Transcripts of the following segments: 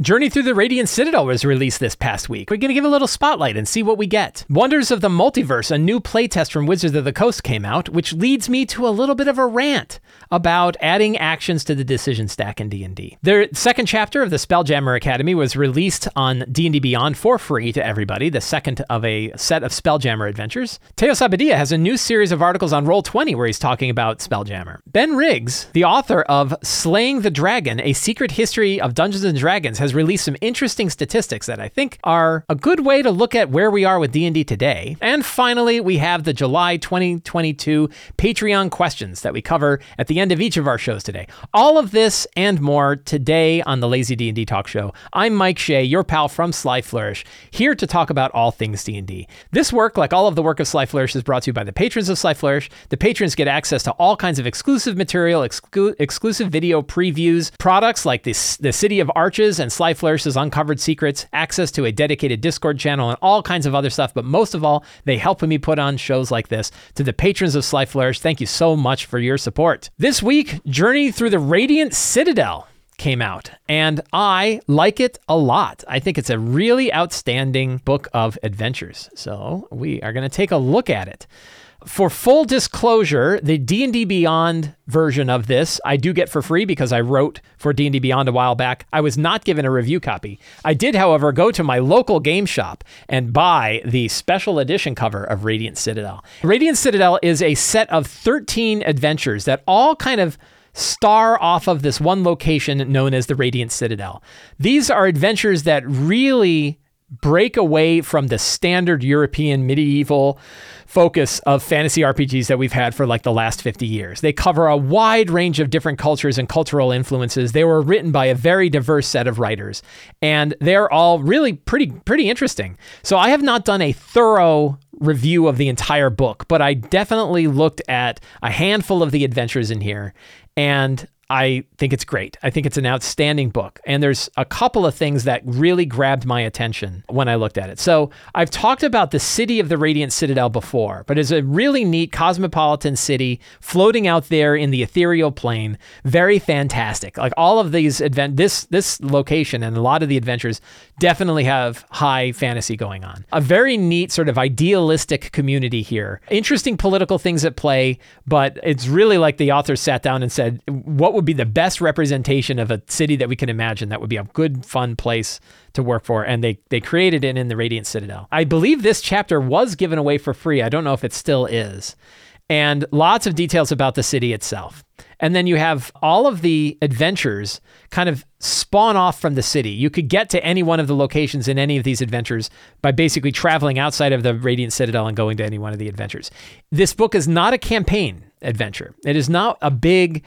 Journey Through the Radiant Citadel was released this past week. We're going to give a little spotlight and see what we get. Wonders of the Multiverse, a new playtest from Wizards of the Coast came out, which leads me to a little bit of a rant about adding actions to the decision stack in D&D. The second chapter of the Spelljammer Academy was released on D&D Beyond for free to everybody, the second of a set of Spelljammer adventures. Teos Abadia has a new series of articles on Roll20 where he's talking about Spelljammer. Ben Riggs, the author of Slaying the Dragon, A Secret History of Dungeons and Dragons, has released some interesting statistics that I think are a good way to look at where we are with D&D today. And finally, we have the July 2022 Patreon questions that we cover at the end of each of our shows today. All of this and more today on the Lazy D&D Talk Show. I'm Mike Shea, your pal from Sly Flourish, here to talk about all things D&D. This work, like all of the work of Sly Flourish, is brought to you by the patrons of Sly Flourish. The patrons get access to all kinds of exclusive material, exclu- exclusive video previews, products like this, the City of Arches and Sly Flourish Flourishes Uncovered Secrets, access to a dedicated Discord channel, and all kinds of other stuff. But most of all, they help me put on shows like this. To the patrons of Sly Flourish, thank you so much for your support. This week, Journey Through the Radiant Citadel came out, and I like it a lot. I think it's a really outstanding book of adventures. So we are going to take a look at it for full disclosure, the D&D Beyond version of this I do get for free because I wrote for D&D Beyond a while back. I was not given a review copy. I did, however, go to my local game shop and buy the special edition cover of Radiant Citadel. Radiant Citadel is a set of 13 adventures that all kind of star off of this one location known as the Radiant Citadel. These are adventures that really break away from the standard European medieval focus of fantasy RPGs that we've had for like the last 50 years. They cover a wide range of different cultures and cultural influences. They were written by a very diverse set of writers, and they're all really pretty pretty interesting. So I have not done a thorough review of the entire book, but I definitely looked at a handful of the adventures in here and I think it's great. I think it's an outstanding book. And there's a couple of things that really grabbed my attention when I looked at it. So I've talked about the city of the Radiant Citadel before, but it's a really neat cosmopolitan city floating out there in the ethereal plane. Very fantastic. Like all of these event this this location and a lot of the adventures definitely have high fantasy going on. A very neat sort of idealistic community here. Interesting political things at play, but it's really like the author sat down and said, what would be the best representation of a city that we can imagine that would be a good, fun place to work for? And they they created it in the Radiant Citadel. I believe this chapter was given away for free. I don't know if it still is. And lots of details about the city itself. And then you have all of the adventures kind of spawn off from the city. You could get to any one of the locations in any of these adventures by basically traveling outside of the Radiant Citadel and going to any one of the adventures. This book is not a campaign adventure. It is not a big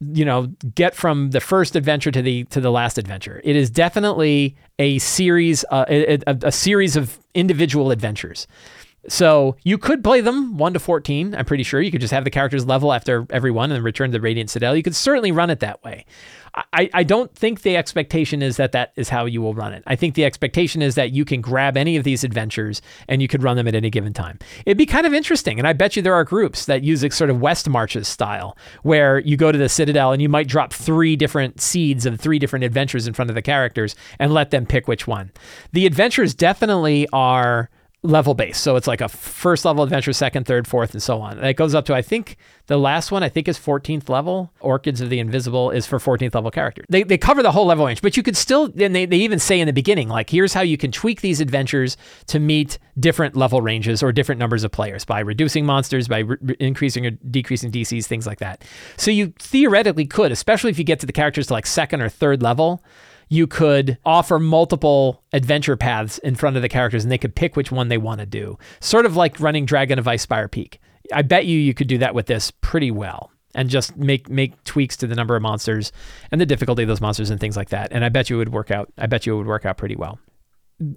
you know get from the first adventure to the to the last adventure it is definitely a series uh, a, a, a series of individual adventures so you could play them 1 to 14 i'm pretty sure you could just have the characters level after every one and return to the radiant citadel you could certainly run it that way I, I don't think the expectation is that that is how you will run it. I think the expectation is that you can grab any of these adventures and you could run them at any given time. It'd be kind of interesting. And I bet you there are groups that use a sort of West Marches style where you go to the Citadel and you might drop three different seeds of three different adventures in front of the characters and let them pick which one. The adventures definitely are level based. So it's like a first level adventure, second, third, fourth, and so on. And it goes up to, I think the last one, I think is 14th level. Orchids of the Invisible is for 14th level characters. They, they cover the whole level range, but you could still, and they, they even say in the beginning, like, here's how you can tweak these adventures to meet different level ranges or different numbers of players by reducing monsters, by re- increasing or decreasing DCs, things like that. So you theoretically could, especially if you get to the characters to like second or third level, you could offer multiple adventure paths in front of the characters and they could pick which one they want to do. Sort of like running Dragon of Icespire Peak. I bet you you could do that with this pretty well and just make make tweaks to the number of monsters and the difficulty of those monsters and things like that. And I bet you it would work out. I bet you it would work out pretty well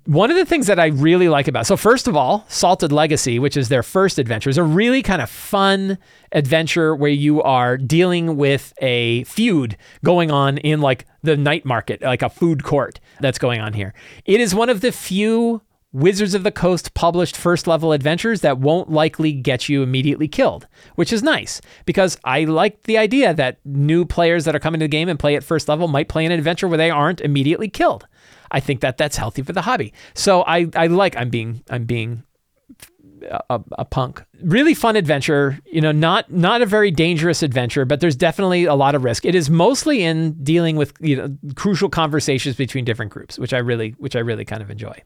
one of the things that I really like about so first of all, Salted Legacy, which is their first adventure, is a really kind of fun adventure where you are dealing with a feud going on in like the night market, like a food court that's going on here. It is one of the few Wizards of the Coast published first level adventures that won't likely get you immediately killed, which is nice because I like the idea that new players that are coming to the game and play at first level might play an adventure where they aren't immediately killed. I think that that's healthy for the hobby. So I, I like I'm being I'm being a, a, punk. Really fun adventure. You know, not not a very dangerous adventure, but there's definitely a lot of risk. It is mostly in dealing with you know crucial conversations between different groups, which I really which I really kind of enjoy.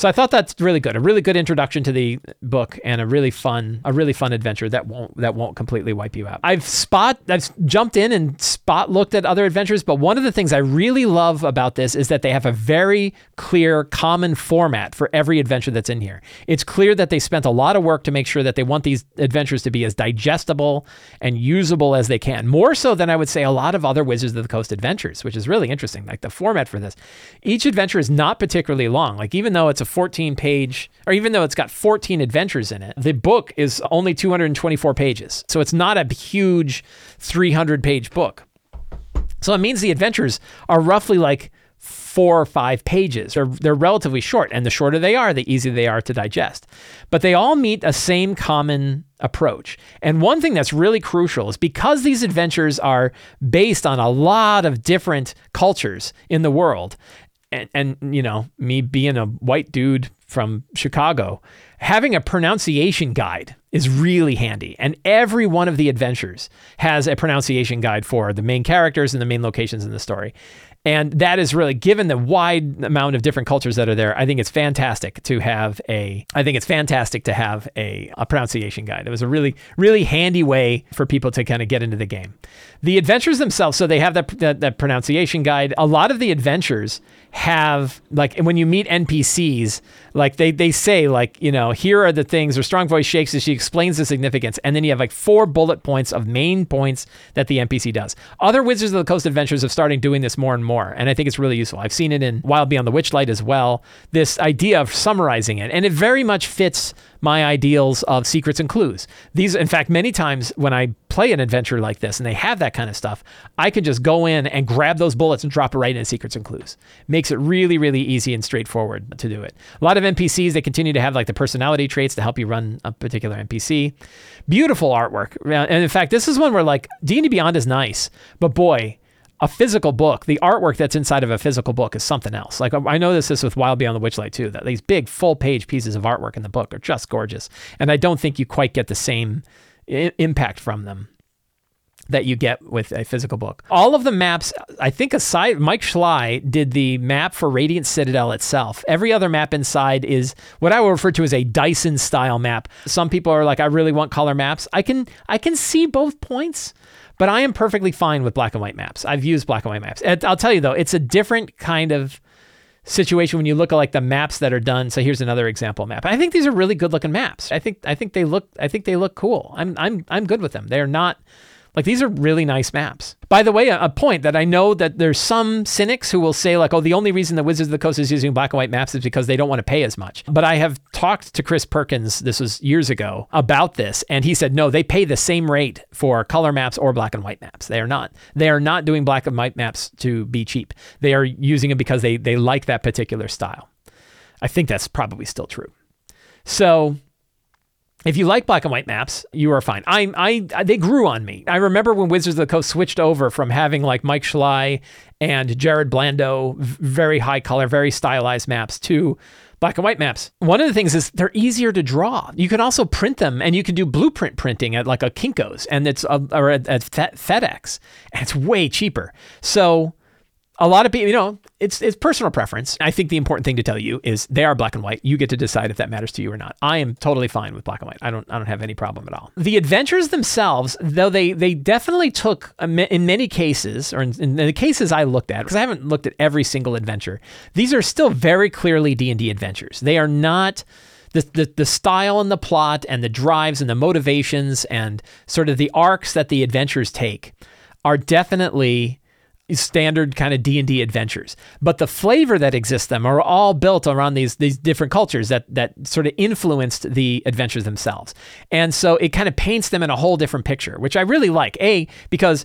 So I thought that's really good. A really good introduction to the book and a really fun, a really fun adventure that won't that won't completely wipe you out. I've spot I've jumped in and spot looked at other adventures, but one of the things I really love about this is that they have a very clear common format for every adventure that's in here. It's clear that they spent a lot of work to make sure that they want these adventures to be as digestible and usable as they can. More so than I would say a lot of other Wizards of the Coast adventures, which is really interesting. Like the format for this. Each adventure is not particularly long. Like even though it's a 14 page, or even though it's got 14 adventures in it, the book is only 224 pages. So it's not a huge 300 page book. So it means the adventures are roughly like four or five pages. They're, they're relatively short, and the shorter they are, the easier they are to digest. But they all meet a same common approach. And one thing that's really crucial is because these adventures are based on a lot of different cultures in the world, and, and you know, me being a white dude from Chicago, having a pronunciation guide is really handy. And every one of the adventures has a pronunciation guide for the main characters and the main locations in the story. And that is really, given the wide amount of different cultures that are there, I think it's fantastic to have a. I think it's fantastic to have a, a pronunciation guide. It was a really, really handy way for people to kind of get into the game. The adventures themselves, so they have that, that, that pronunciation guide. A lot of the adventures have like when you meet NPCs, like they they say like you know here are the things. Or strong voice shakes as she explains the significance, and then you have like four bullet points of main points that the NPC does. Other Wizards of the Coast adventures have started doing this more and more, and I think it's really useful. I've seen it in Wild Beyond the Witchlight as well. This idea of summarizing it, and it very much fits my ideals of secrets and clues. These, in fact, many times when I play an adventure like this and they have that kind of stuff, I can just go in and grab those bullets and drop it right into secrets and clues. Makes it really, really easy and straightforward to do it. A lot of NPCs, they continue to have like the personality traits to help you run a particular NPC. Beautiful artwork. And in fact, this is one where like D&D Beyond is nice, but boy, a physical book, the artwork that's inside of a physical book is something else. Like I know this is with Wild Beyond the Witchlight too, that these big full page pieces of artwork in the book are just gorgeous. And I don't think you quite get the same I- impact from them that you get with a physical book. All of the maps, I think aside Mike Schley did the map for Radiant Citadel itself. Every other map inside is what I would refer to as a Dyson style map. Some people are like I really want color maps. I can I can see both points. But I am perfectly fine with black and white maps. I've used black and white maps. I'll tell you though, it's a different kind of situation when you look at like the maps that are done. So here's another example map. I think these are really good looking maps. I think I think they look I think they look cool. I'm I'm I'm good with them. They're not like these are really nice maps. By the way, a, a, point that I know that there's some cynics who will say like, oh, the only reason the Wizards of the Coast is using black and white maps is because they don't want to pay as much. But I have talked to Chris Perkins, this was years ago, about this, and he said no, they pay the same rate for color maps or black and white maps. They are not. They are not doing black and white maps to be cheap. They are using it because they they like that particular style. I think that's probably still true. So if you like black and white maps, you are fine. I, I, they grew on me. I remember when Wizards of the Coast switched over from having like Mike Schley and Jared Blando, very high color, very stylized maps, to black and white maps. One of the things is they're easier to draw. You can also print them, and you can do blueprint printing at like a Kinkos and it's a, or at, at FedEx, and it's way cheaper. So a lot of people, you know, it's it's personal preference. I think the important thing to tell you is they are black and white. You get to decide if that matters to you or not. I am totally fine with black and white. I don't I don't have any problem at all. The adventures themselves, though they they definitely took in many cases, or in, in the cases I looked at, because I haven't looked at every single adventure. These are still very clearly D and D adventures. They are not. The, the, the style and the plot and the drives and the motivations and sort of the arcs that the adventures take are definitely standard kind of D&D adventures. But the flavor that exists them are all built around these these different cultures that that sort of influenced the adventures themselves. And so it kind of paints them in a whole different picture, which I really like. A because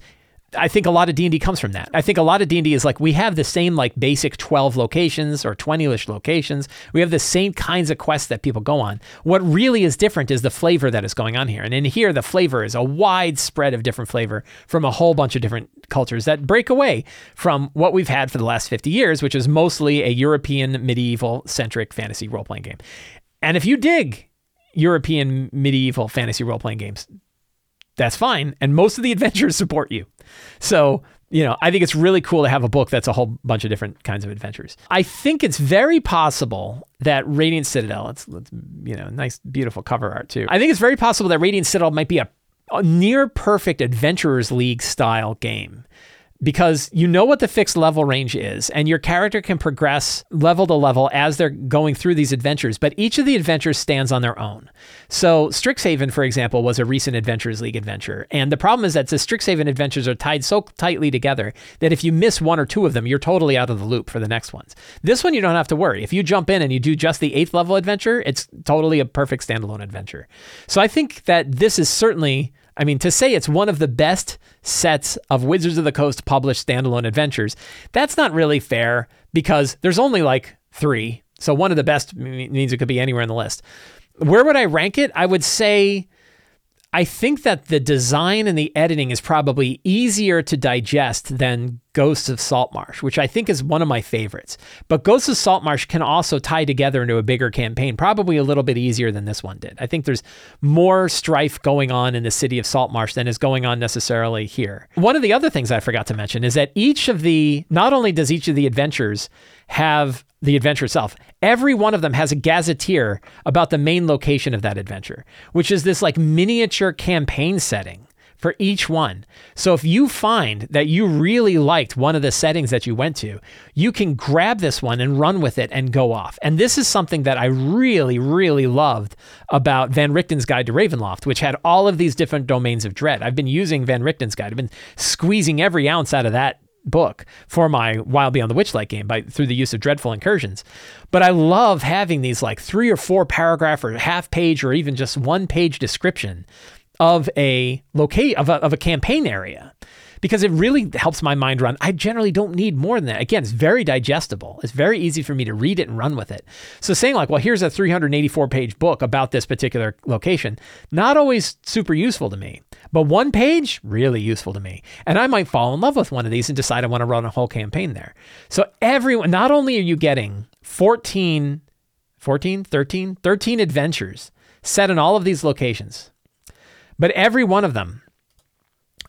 I think a lot of D&D comes from that. I think a lot of D&D is like we have the same like basic 12 locations or 20ish locations. We have the same kinds of quests that people go on. What really is different is the flavor that is going on here. And in here the flavor is a wide spread of different flavor from a whole bunch of different cultures that break away from what we've had for the last 50 years, which is mostly a European medieval centric fantasy role-playing game. And if you dig European medieval fantasy role-playing games, that's fine. And most of the adventures support you. So, you know, I think it's really cool to have a book that's a whole bunch of different kinds of adventures. I think it's very possible that Radiant Citadel, it's, it's you know, nice, beautiful cover art too. I think it's very possible that Radiant Citadel might be a, a near perfect Adventurers League style game because you know what the fixed level range is, and your character can progress level to level as they're going through these adventures, but each of the adventures stands on their own. So, Strixhaven, for example, was a recent Adventures League adventure. And the problem is that the Strixhaven adventures are tied so tightly together that if you miss one or two of them, you're totally out of the loop for the next ones. This one, you don't have to worry. If you jump in and you do just the eighth level adventure, it's totally a perfect standalone adventure. So, I think that this is certainly I mean, to say it's one of the best sets of Wizards of the Coast published standalone adventures, that's not really fair because there's only like three. So one of the best means it could be anywhere in the list. Where would I rank it? I would say I think that the design and the editing is probably easier to digest than Ghosts of Saltmarsh, which I think is one of my favorites. But Ghosts of Saltmarsh can also tie together into a bigger campaign, probably a little bit easier than this one did. I think there's more strife going on in the city of Saltmarsh than is going on necessarily here. One of the other things I forgot to mention is that each of the, not only does each of the adventures have the adventure itself. Every one of them has a gazetteer about the main location of that adventure, which is this like miniature campaign setting for each one. So if you find that you really liked one of the settings that you went to, you can grab this one and run with it and go off. And this is something that I really, really loved about Van Richten's Guide to Ravenloft, which had all of these different domains of dread. I've been using Van Richten's Guide. I've been squeezing every ounce out of that book for my Wild Beyond the Witchlight game by through the use of dreadful incursions. But I love having these like three or four paragraph or half page or even just one page description of a locate of a, of a campaign area because it really helps my mind run. I generally don't need more than that. Again, it's very digestible. It's very easy for me to read it and run with it. So saying like, well, here's a 384 page book about this particular location, not always super useful to me. But one page, really useful to me. And I might fall in love with one of these and decide I want to run a whole campaign there. So everyone, not only are you getting 14, 14, 13, 13 adventures set in all of these locations, but every one of them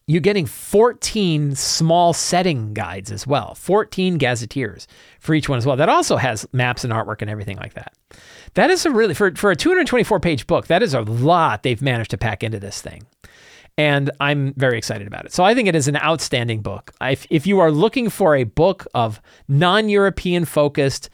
you're getting 14 small setting guides as well, 14 gazetteers for each one as well. That also has maps and artwork and everything like that. That is a really, for, for a 224 page book, that is a lot they've managed to pack into this thing. And I'm very excited about it. So I think it is an outstanding book. If, if you are looking for a book of non European focused,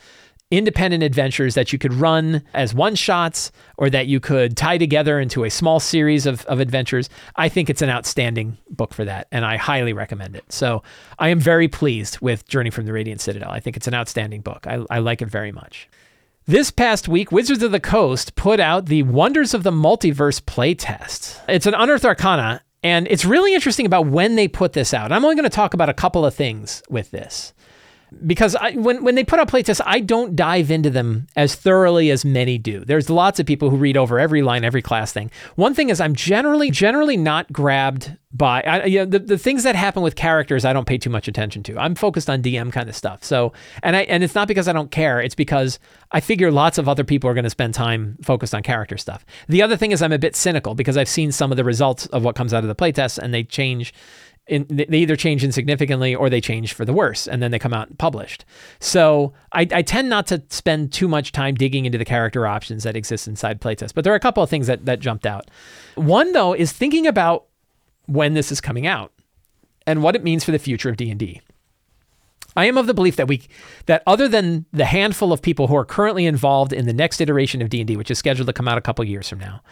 independent adventures that you could run as one shots or that you could tie together into a small series of, of adventures. I think it's an outstanding book for that, and I highly recommend it. So I am very pleased with Journey from the Radiant Citadel. I think it's an outstanding book. I, I like it very much. This past week, Wizards of the Coast put out the Wonders of the Multiverse playtest. It's an Unearthed Arcana, and it's really interesting about when they put this out. I'm only going to talk about a couple of things with this because I, when when they put out playtests, I don't dive into them as thoroughly as many do. There's lots of people who read over every line, every class thing. One thing is, I'm generally generally not grabbed by I, you know, the the things that happen with characters. I don't pay too much attention to. I'm focused on DM kind of stuff. So and I and it's not because I don't care. It's because I figure lots of other people are going to spend time focused on character stuff. The other thing is, I'm a bit cynical because I've seen some of the results of what comes out of the playtests, and they change in, they either change insignificantly or they change for the worse, and then they come out and published. So I, I, tend not to spend too much time digging into the character options that exist inside playtest. But there are a couple of things that, that jumped out. One though is thinking about when this is coming out and what it means for the future of D&D. I am of the belief that we that other than the handful of people who are currently involved in the next iteration of D&D, which is scheduled to come out a couple years from now,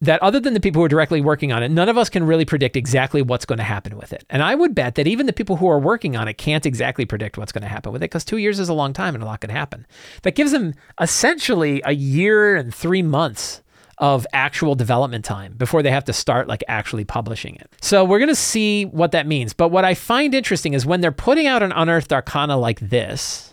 that other than the people who are directly working on it, none of us can really predict exactly what's going to happen with it. And I would bet that even the people who are working on it can't exactly predict what's going to happen with it because two years is a long time and a lot can happen. That gives them essentially a year and three months of actual development time before they have to start like actually publishing it. So we're going to see what that means. But what I find interesting is when they're putting out an Unearthed Arcana like this,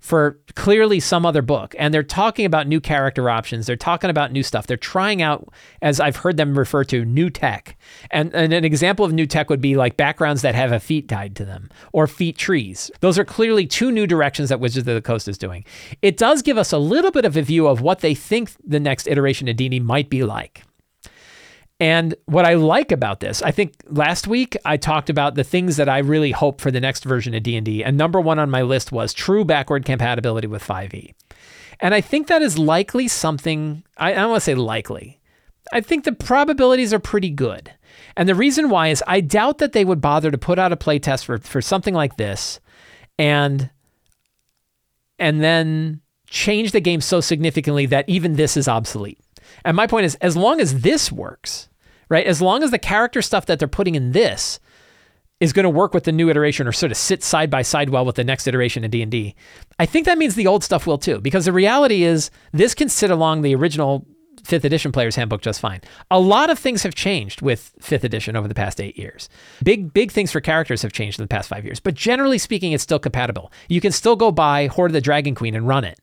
for clearly some other book. And they're talking about new character options. They're talking about new stuff. They're trying out, as I've heard them refer to, new tech. And, and an example of new tech would be like backgrounds that have a feat tied to them or feat trees. Those are clearly two new directions that Wizards of the Coast is doing. It does give us a little bit of a view of what they think the next iteration of D&D might be like. And what I like about this, I think last week I talked about the things that I really hope for the next version of D&D, and number 1 on my list was true backward compatibility with 5e. And I think that is likely something I, don't want to say likely. I think the probabilities are pretty good. And the reason why is I doubt that they would bother to put out a playtest for, for something like this and and then change the game so significantly that even this is obsolete. And my point is as long as this works, right? As long as the character stuff that they're putting in this is going to work with the new iteration or sort of sit side by side well with the next iteration of D&D. I think that means the old stuff will too because the reality is this can sit along the original 5th edition player's handbook just fine. A lot of things have changed with 5th edition over the past 8 years. Big big things for characters have changed in the past 5 years, but generally speaking it's still compatible. You can still go buy Hoard of the Dragon Queen and run it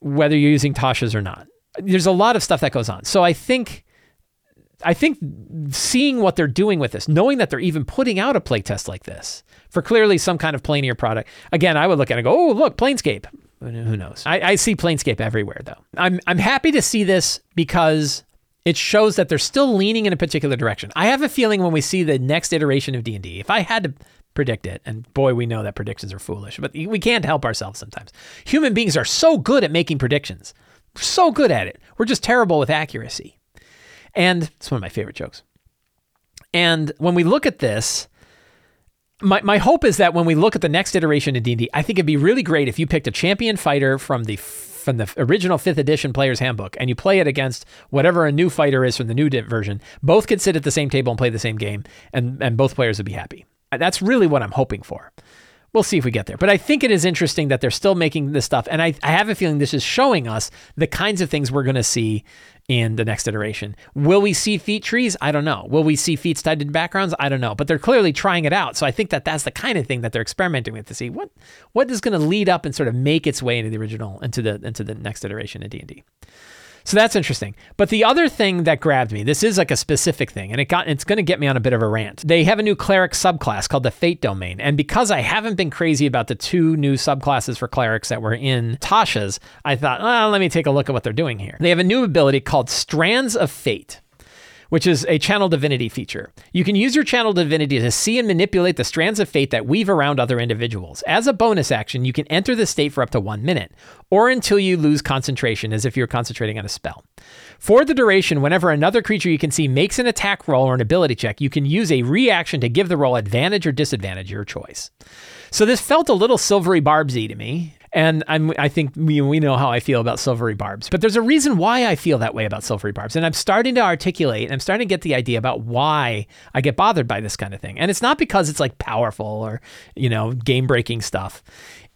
whether you're using Tasha's or not. There's a lot of stuff that goes on. So I think I think seeing what they're doing with this, knowing that they're even putting out a playtest like this for clearly some kind of planar product. Again, I would look at it and go, oh, look, Planescape. Who knows? I, I see Planescape everywhere, though. I'm, I'm happy to see this because it shows that they're still leaning in a particular direction. I have a feeling when we see the next iteration of D&D, if I had to predict it, and boy, we know that predictions are foolish, but we can't help ourselves sometimes. Human beings are so good at making predictions. So good at it. We're just terrible with accuracy. And it's one of my favorite jokes. And when we look at this, my, my hope is that when we look at the next iteration of D&D, I think it'd be really great if you picked a champion fighter from the from the original 5th edition player's handbook and you play it against whatever a new fighter is from the new version. Both could sit at the same table and play the same game and and both players would be happy. Uh, that's really what I'm hoping for. We'll see if we get there. But I think it is interesting that they're still making this stuff. And I, I have a feeling this is showing us the kinds of things we're going to see in the next iteration. Will we see feat trees? I don't know. Will we see feat to backgrounds? I don't know. But they're clearly trying it out. So I think that that's the kind of thing that they're experimenting with to see what what is going to lead up and sort of make its way into the original into the into the next iteration of D&D. So that's interesting. But the other thing that grabbed me, this is like a specific thing, and it got it's going to get me on a bit of a rant. They have a new cleric subclass called the Fate Domain, and because I haven't been crazy about the two new subclasses for clerics that were in Tasha's, I thought, well, let me take a look at what they're doing here. They have a new ability called Strands of Fate which is a channel divinity feature. You can use your channel divinity to see and manipulate the strands of fate that weave around other individuals. As a bonus action, you can enter the state for up to one minute, or until you lose concentration, as if you're concentrating on a spell. For the duration, whenever another creature you can see makes an attack roll or an ability check, you can use a reaction to give the roll advantage or disadvantage, your choice. So this felt a little silvery barbsy to me. And I'm, I think we, we know how I feel about silvery barbs, but there's a reason why I feel that way about silvery barbs. And I'm starting to articulate, and I'm starting to get the idea about why I get bothered by this kind of thing. And it's not because it's like powerful or, you know, game breaking stuff.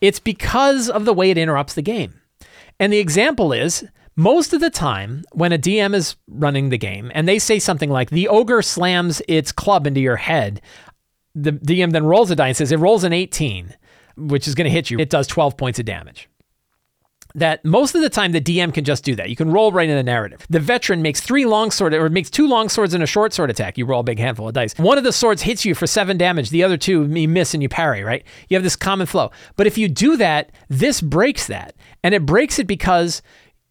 It's because of the way it interrupts the game. And the example is most of the time when a DM is running the game and they say something like, the ogre slams its club into your head, the DM then rolls a die and says, it rolls an 18 which is going to hit you, it does 12 points of damage. That most of the time the DM can just do that. You can roll right in the narrative. The veteran makes three long sword or makes two long swords and a short sword attack. You roll a big handful of dice. One of the swords hits you for seven damage. The other two you miss and you parry. Right? You have this common flow. But if you do that, this breaks that, and it breaks it because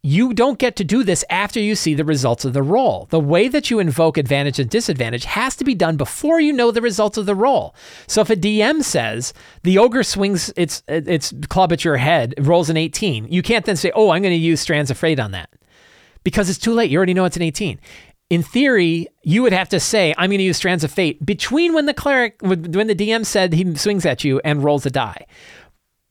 you don't get to do this after you see the results of the roll. The way that you invoke advantage and disadvantage has to be done before you know the results of the roll. So if a DM says the ogre swings its its club at your head, rolls an 18, you can't then say, "Oh, I'm going to use Strands of Fate on that." Because it's too late. You already know it's an 18. In theory, you would have to say, "I'm going to use Strands of Fate" between when the cleric when the DM said he swings at you and rolls a die.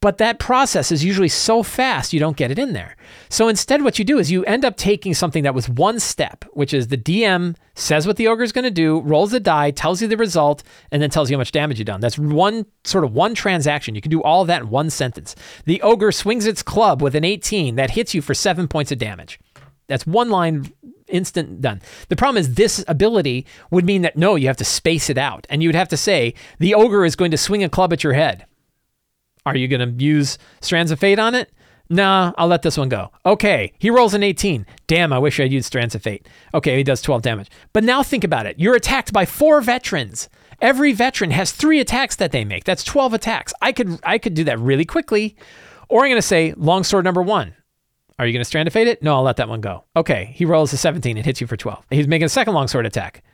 But that process is usually so fast you don't get it in there. So instead, what you do is you end up taking something that was one step, which is the DM says what the ogre is going to do, rolls the die, tells you the result, and then tells you how much damage you've done. That's one sort of one transaction. You can do all that in one sentence. The ogre swings its club with an 18 that hits you for seven points of damage. That's one line instant done. The problem is this ability would mean that no, you have to space it out. And you would have to say, the ogre is going to swing a club at your head. Are you going to use Strands of Fate on it? Nah, I'll let this one go. Okay, he rolls an 18. Damn, I wish I'd used Strands of Fate. Okay, he does 12 damage. But now think about it. You're attacked by four veterans. Every veteran has three attacks that they make. That's 12 attacks. I could I could do that really quickly. Or I'm going to say longsword number one. Are you going to strand of fate it? No, I'll let that one go. Okay, he rolls a 17 and hits you for 12. He's making a second longsword attack.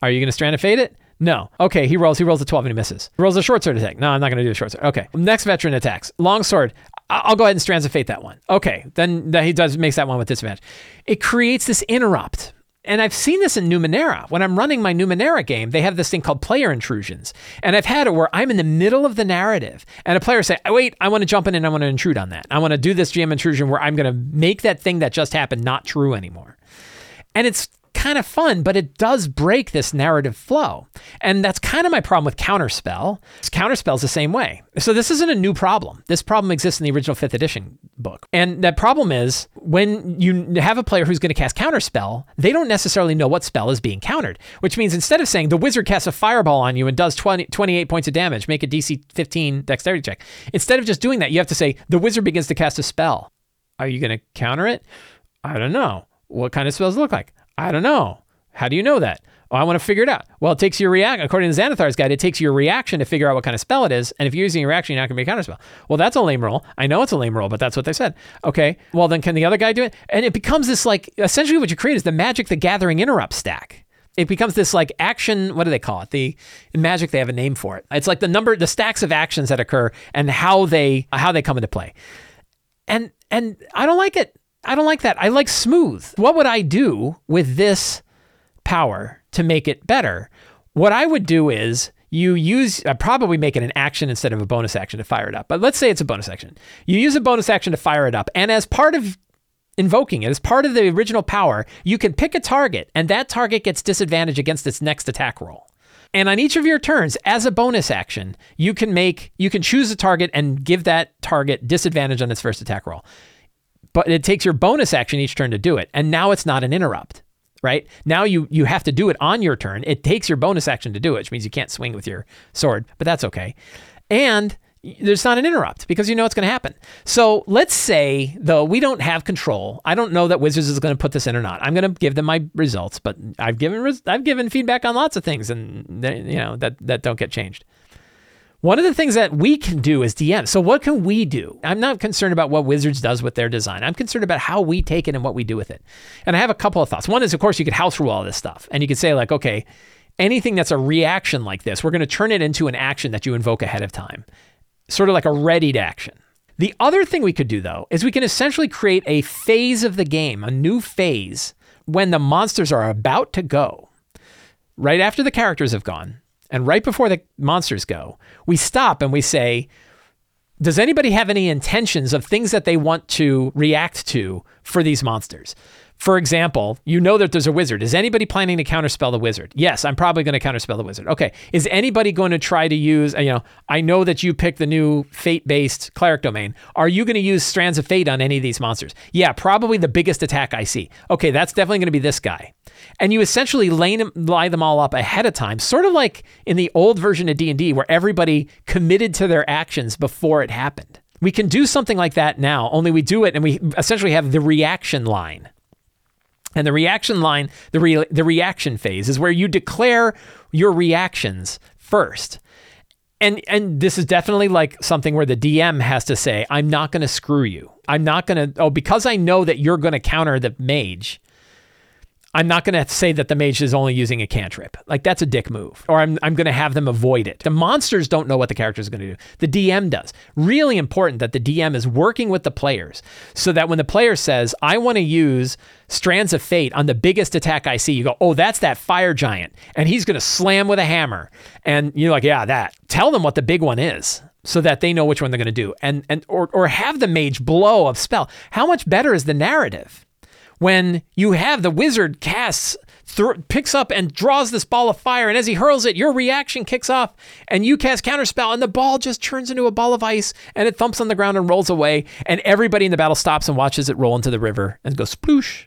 Are you going to strand of fate it? No. Okay, he rolls. He rolls a 12 and he misses. He rolls a short sword attack. No, I'm not going to do a short sword. Okay. Next veteran attacks. Long sword. I'll go ahead and strands of fate that one. Okay. Then he does makes that one with disadvantage. It creates this interrupt. And I've seen this in Numenera. When I'm running my Numenera game, they have this thing called player intrusions. And I've had it where I'm in the middle of the narrative and a player say, oh, wait, I want to jump in and I want to intrude on that. I want to do this GM intrusion where I'm going to make that thing that just happened not true anymore. And it's kind of fun, but it does break this narrative flow. And that's kind of my problem with Counterspell. Counterspell's the same way. So this isn't a new problem. This problem exists in the original 5th edition book. And that problem is when you have a player who's going to cast Counterspell, they don't necessarily know what spell is being countered, which means instead of saying the wizard casts a fireball on you and does 20, 28 points of damage, make a DC 15 dexterity check. Instead of just doing that, you have to say the wizard begins to cast a spell. Are you going to counter it? I don't know. What kind of spells look like? I don't know. How do you know that? Oh, I want to figure it out. Well, it takes your react. According to Xanathar's guide, it takes your reaction to figure out what kind of spell it is. And if you're using your reaction, you're not going to be a counterspell. Well, that's a lame roll. I know it's a lame roll, but that's what they said. Okay. Well, then can the other guy do it? And it becomes this like essentially what you create is the Magic the Gathering interrupt stack. It becomes this like action. What do they call it? The in Magic they have a name for it. It's like the number, the stacks of actions that occur and how they how they come into play. And and I don't like it. I don't like that. I like smooth. What would I do with this power to make it better? What I would do is you use I'd probably make it an action instead of a bonus action to fire it up. But let's say it's a bonus action. You use a bonus action to fire it up, and as part of invoking it, as part of the original power, you can pick a target, and that target gets disadvantage against its next attack roll. And on each of your turns, as a bonus action, you can make you can choose a target and give that target disadvantage on its first attack roll but it takes your bonus action each turn to do it. And now it's not an interrupt, right? Now you you have to do it on your turn. It takes your bonus action to do it, which means you can't swing with your sword, but that's okay. And there's not an interrupt because you know it's going to happen. So let's say though we don't have control. I don't know that Wizards is going to put this in or not. I'm going to give them my results, but I've given I've given feedback on lots of things, and they, you know that that don't get changed. One of the things that we can do as DM, so what can we do? I'm not concerned about what Wizards does with their design. I'm concerned about how we take it and what we do with it. And I have a couple of thoughts. One is, of course, you could house rule all this stuff. And you could say, like, okay, anything that's a reaction like this, we're going to turn it into an action that you invoke ahead of time, sort of like a readied action. The other thing we could do, though, is we can essentially create a phase of the game, a new phase, when the monsters are about to go, right after the characters have gone and right before the monsters go, we stop and we say, does anybody have any intentions of things that they want to react to for these monsters? For example, you know that there's a wizard. Is anybody planning to counterspell the wizard? Yes, I'm probably going to counterspell the wizard. Okay. Is anybody going to try to use, you know, I know that you picked the new fate based cleric domain. Are you going to use strands of fate on any of these monsters? Yeah, probably the biggest attack I see. Okay, that's definitely going to be this guy. And you essentially lay them, them all up ahead of time, sort of like in the old version of D&D where everybody committed to their actions before it happened. We can do something like that now, only we do it and we essentially have the reaction line. And the reaction line, the, re- the reaction phase, is where you declare your reactions first. And, and this is definitely like something where the DM has to say, I'm not going to screw you. I'm not going to, oh, because I know that you're going to counter the mage, I'm not going to say that the mage is only using a cantrip. Like that's a dick move. Or I'm, I'm going to have them avoid it. The monsters don't know what the character is going to do. The DM does. Really important that the DM is working with the players so that when the player says, I want to use Strands of Fate on the biggest attack I see, you go, oh, that's that fire giant. And he's going to slam with a hammer. And you're like, yeah, that. Tell them what the big one is so that they know which one they're going to do and and or, or have the mage blow a spell how much better is the narrative when you have the wizard casts th- picks up and draws this ball of fire and as he hurls it your reaction kicks off and you cast counterspell and the ball just turns into a ball of ice and it thumps on the ground and rolls away and everybody in the battle stops and watches it roll into the river and goes sploosh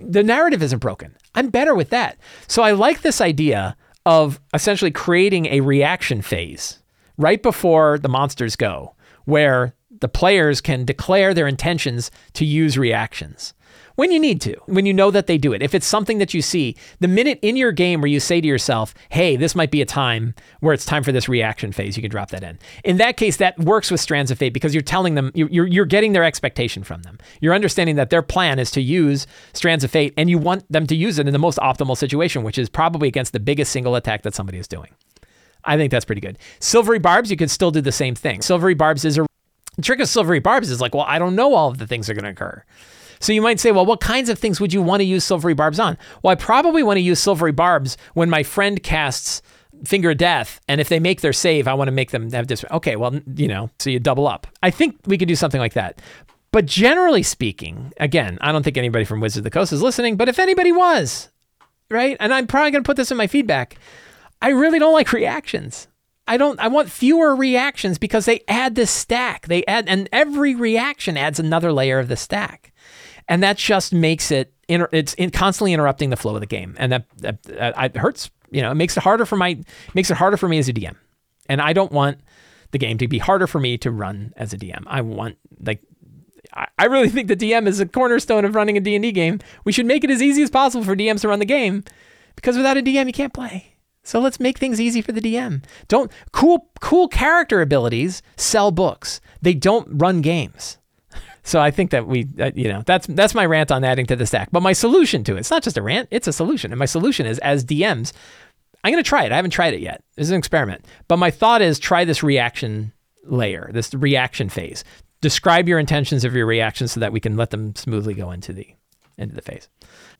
the narrative isn't broken. I'm better with that. So I like this idea of essentially creating a reaction phase right before the monsters go, where the players can declare their intentions to use reactions when you need to, when you know that they do it. If it's something that you see, the minute in your game where you say to yourself, hey, this might be a time where it's time for this reaction phase, you can drop that in. In that case, that works with Strands of Fate because you're telling them, you're, you're getting their expectation from them. You're understanding that their plan is to use Strands of Fate and you want them to use it in the most optimal situation, which is probably against the biggest single attack that somebody is doing. I think that's pretty good. Silvery Barbs, you could still do the same thing. Silvery Barbs is a the trick of silvery barbs is like, well, I don't know all of the things that are going to occur. So you might say, well, what kinds of things would you want to use silvery barbs on? Well, I probably want to use silvery barbs when my friend casts finger death and if they make their save i want to make them have this okay well you know so you double up i think we could do something like that but generally speaking again i don't think anybody from wizard of the coast is listening but if anybody was right and i'm probably going to put this in my feedback i really don't like reactions I don't I want fewer reactions because they add this stack. They add and every reaction adds another layer of the stack. And that just makes it it's in, constantly interrupting the flow of the game and that, that, that hurts, you know, it makes it harder for my makes it harder for me as a DM. And I don't want the game to be harder for me to run as a DM. I want like I really think the DM is a cornerstone of running a D&D game. We should make it as easy as possible for DMs to run the game because without a DM you can't play. So let's make things easy for the DM. Don't cool cool character abilities sell books. They don't run games. So I think that we, uh, you know, that's that's my rant on adding to the stack. But my solution to it, it's not just a rant; it's a solution. And my solution is, as DMs, I'm going to try it. I haven't tried it yet. This is an experiment. But my thought is, try this reaction layer, this reaction phase. Describe your intentions of your reactions so that we can let them smoothly go into the into the phase.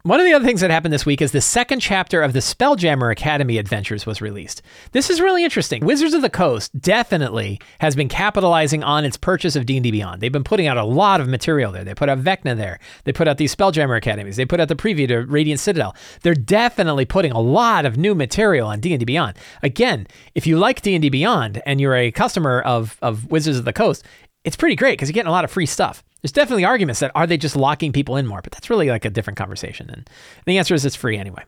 One of the other things that happened this week is the second chapter of the Spelljammer Academy Adventures was released. This is really interesting. Wizards of the Coast definitely has been capitalizing on its purchase of D&D Beyond. They've been putting out a lot of material there. They put out Vecna there. They put out these Spelljammer Academies. They put out the preview to Radiant Citadel. They're definitely putting a lot of new material on D&D Beyond. Again, if you like D&D Beyond and you're a customer of, of Wizards of the Coast, it's pretty great because you're getting a lot of free stuff. There's definitely arguments that are they just locking people in more, but that's really like a different conversation. And the answer is it's free anyway.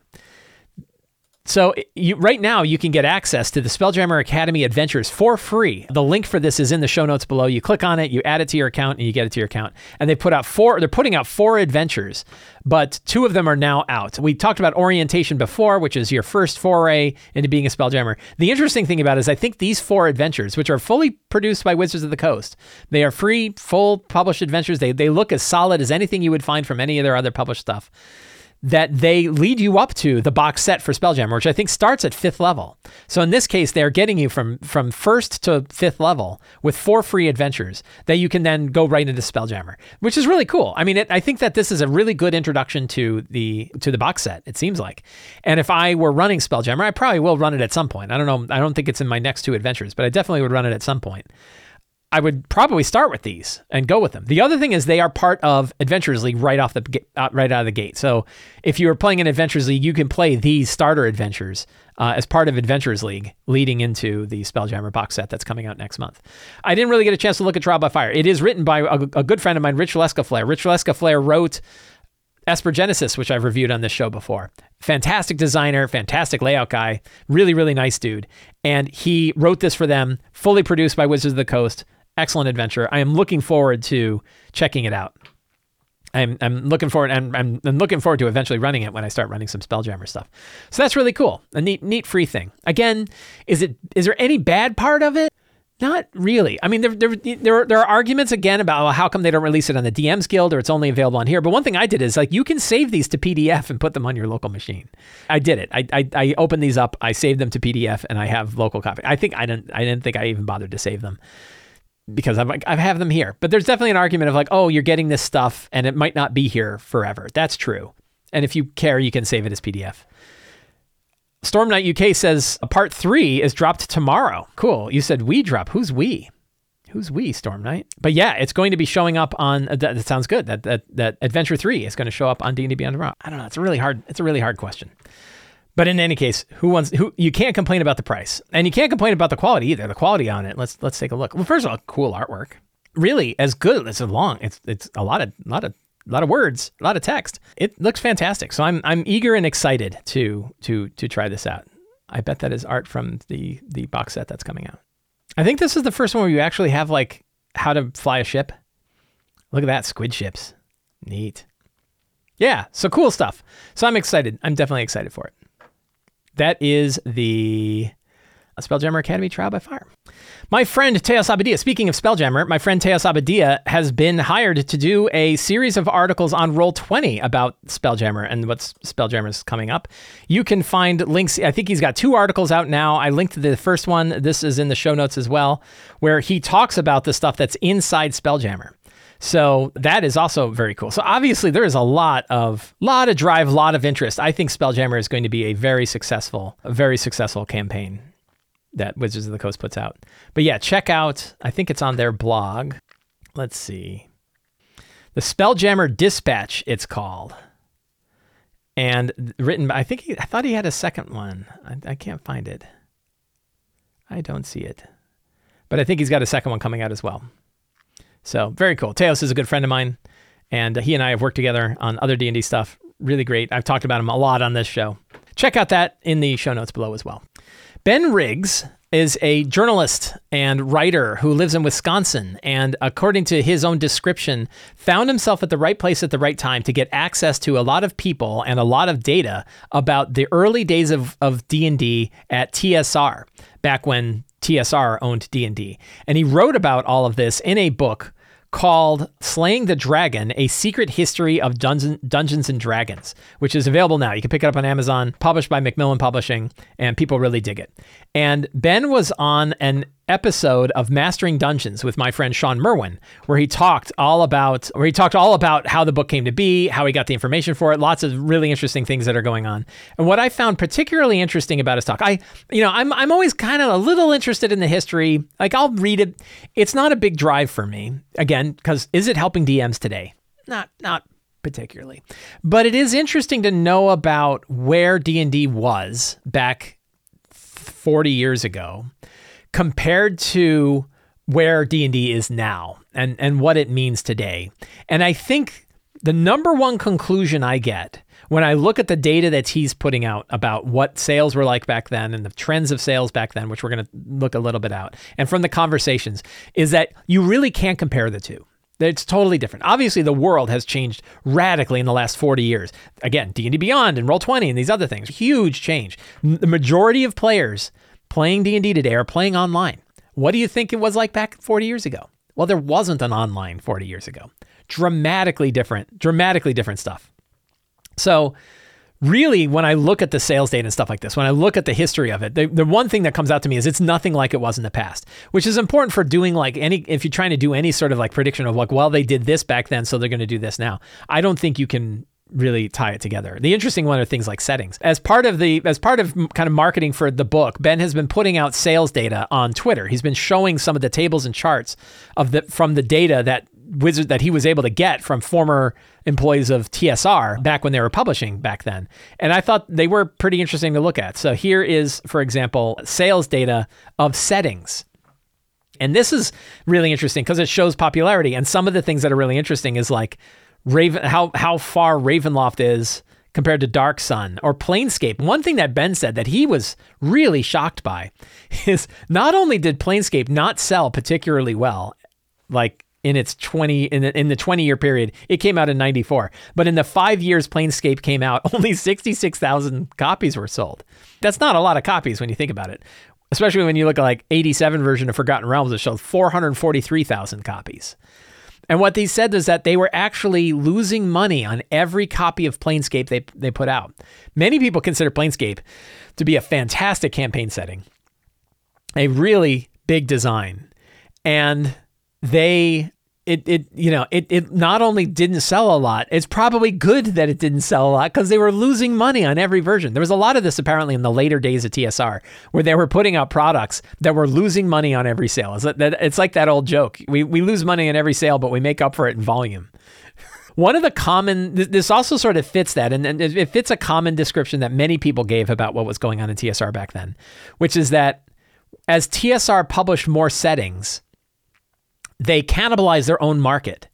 So you, right now you can get access to the Spelljammer Academy Adventures for free. The link for this is in the show notes below. You click on it, you add it to your account, and you get it to your account. And they put out four. They're putting out four adventures, but two of them are now out. We talked about orientation before, which is your first foray into being a Spelljammer. The interesting thing about it is I think these four adventures, which are fully produced by Wizards of the Coast, they are free, full published adventures. They they look as solid as anything you would find from any of their other published stuff that they lead you up to the box set for Spelljammer, which I think starts at fifth level. So in this case, they're getting you from from first to fifth level with four free adventures that you can then go right into Spelljammer, which is really cool. I mean, it, I think that this is a really good introduction to the to the box set. It seems like, and if I were running Spelljammer, I probably will run it at some point. I don't know. I don't think it's in my next two adventures, but I definitely would run it at some point. I would probably start with these and go with them. The other thing is they are part of Adventures League right off the uh, right out of the gate. So if you are playing in Adventures League, you can play these starter adventures uh, as part of Adventures League, leading into the Spelljammer box set that's coming out next month. I didn't really get a chance to look at Trial by Fire. It is written by a, a good friend of mine, Rich Lescouflair. Rich Lescouflair wrote Esper Genesis, which I've reviewed on this show before. Fantastic designer, fantastic layout guy, really, really nice dude. And he wrote this for them, fully produced by Wizards of the Coast excellent adventure. I am looking forward to checking it out. I'm, I'm looking forward I'm, I'm, I'm, looking forward to eventually running it when I start running some Spelljammer stuff. So that's really cool. A neat neat free thing. Again, is it is there any bad part of it? Not really. I mean, there, there, there, are, there are arguments again about well, how come they don't release it on the DMs Guild or it's only available on here. But one thing I did is like you can save these to PDF and put them on your local machine. I did it. I, I, I opened these up. I saved them to PDF and I have local copy. I think I didn't I didn't think I even bothered to save them because I've, I have them here. But there's definitely an argument of like, oh, you're getting this stuff and it might not be here forever. That's true. And if you care, you can save it as PDF. Storm Knight UK says a part three is dropped tomorrow. Cool. You said we drop. Who's we? Who's we, Storm Knight? But yeah, it's going to be showing up on. Uh, that, that, sounds good. That, that that Adventure Three is going to show up on D and D Beyond tomorrow. I don't know. It's a really hard. It's a really hard question. But in any case, who wants who you can't complain about the price. And you can't complain about the quality either. The quality on it. Let's let's take a look. Well, first of all, cool artwork. Really as good as long. It's it's a lot of lot of a lot of words, a lot of text. It looks fantastic. So I'm I'm eager and excited to to to try this out. I bet that is art from the the box set that's coming out. I think this is the first one where you actually have like how to fly a ship. Look at that, squid ships. Neat. Yeah, so cool stuff. So I'm excited. I'm definitely excited for it. That is the Spelljammer Academy Trial by Fire. My friend Teos Abadia, speaking of Spelljammer, my friend Teos Abadia has been hired to do a series of articles on Roll20 about Spelljammer and what's Spelljammer's coming up. You can find links. I think he's got two articles out now. I linked the first one. This is in the show notes as well, where he talks about the stuff that's inside Spelljammer. So that is also very cool. So obviously there is a lot of lot of drive, a lot of interest. I think Spelljammer is going to be a very successful, a very successful campaign that Wizards of the Coast puts out. But yeah, check out, I think it's on their blog. Let's see. The Spelljammer Dispatch, it's called. And written, by, I think he, I thought he had a second one. I, I can't find it. I don't see it. But I think he's got a second one coming out as well. So very cool. Teos is a good friend of mine, and he and I have worked together on other D and D stuff. Really great. I've talked about him a lot on this show. Check out that in the show notes below as well. Ben Riggs is a journalist and writer who lives in Wisconsin, and according to his own description, found himself at the right place at the right time to get access to a lot of people and a lot of data about the early days of, of D&D at TSR, back when TSR owned D&D. And he wrote about all of this in a book called Slaying the Dragon: A Secret History of Dungeon, Dungeons and Dragons, which is available now. You can pick it up on Amazon, published by Macmillan Publishing, and people really dig it. And Ben was on an episode of Mastering Dungeons with my friend Shawn Merwin, where he talked all about where he talked all about how the book came to be, how he got the information for it, lots of really interesting things that are going on. And what I found particularly interesting about his talk, I you know, I'm I'm always kind of a little interested in the history. Like I'll read it. It's not a big drive for me. Again, because is it helping DMs today? Not not particularly. But it is interesting to know about where D&D was back 40 years ago compared to where D&D is now and and what it means today. And I think the number one conclusion I get when I look at the data that he's putting out about what sales were like back then and the trends of sales back then, which we're going to look a little bit out, and from the conversations, is that you really can't compare the two. It's totally different. Obviously, the world has changed radically in the last 40 years. Again, D&D Beyond and Roll20 and these other things, huge change. The majority of players playing D&D today are playing online. What do you think it was like back 40 years ago? Well, there wasn't an online 40 years ago. Dramatically different, dramatically different stuff. So, really, when I look at the sales data and stuff like this, when I look at the history of it, the, the one thing that comes out to me is it's nothing like it was in the past, which is important for doing like any, if you're trying to do any sort of like prediction of like, well, they did this back then, so they're going to do this now. I don't think you can really tie it together. The interesting one are things like settings. As part of the as part of kind of marketing for the book, Ben has been putting out sales data on Twitter. He's been showing some of the tables and charts of the from the data that wizard that he was able to get from former employees of TSR back when they were publishing back then. And I thought they were pretty interesting to look at. So here is for example, sales data of settings. And this is really interesting because it shows popularity and some of the things that are really interesting is like Raven how how far Ravenloft is compared to Dark Sun or Planescape. One thing that Ben said that he was really shocked by is not only did Planescape not sell particularly well, like in its 20 in the, in the 20 year period, it came out in 94, but in the 5 years Planescape came out, only 66,000 copies were sold. That's not a lot of copies when you think about it. Especially when you look at like 87 version of Forgotten Realms, it showed 443,000 copies. And what they said is that they were actually losing money on every copy of Planescape they, they put out. Many people consider Planescape to be a fantastic campaign setting, a really big design. And they it it you know it it not only didn't sell a lot it's probably good that it didn't sell a lot because they were losing money on every version. There was a lot of this apparently in the later days of tsr where they were putting out products that were losing money on every sale. It's, it's like that old joke. We, we lose money on every sale but we make up for it in volume. One of the common this also sort of fits that and, and it fits a common description that many people gave about what was going on in tsr back then which is that as tsr published more settings they cannibalize their own market.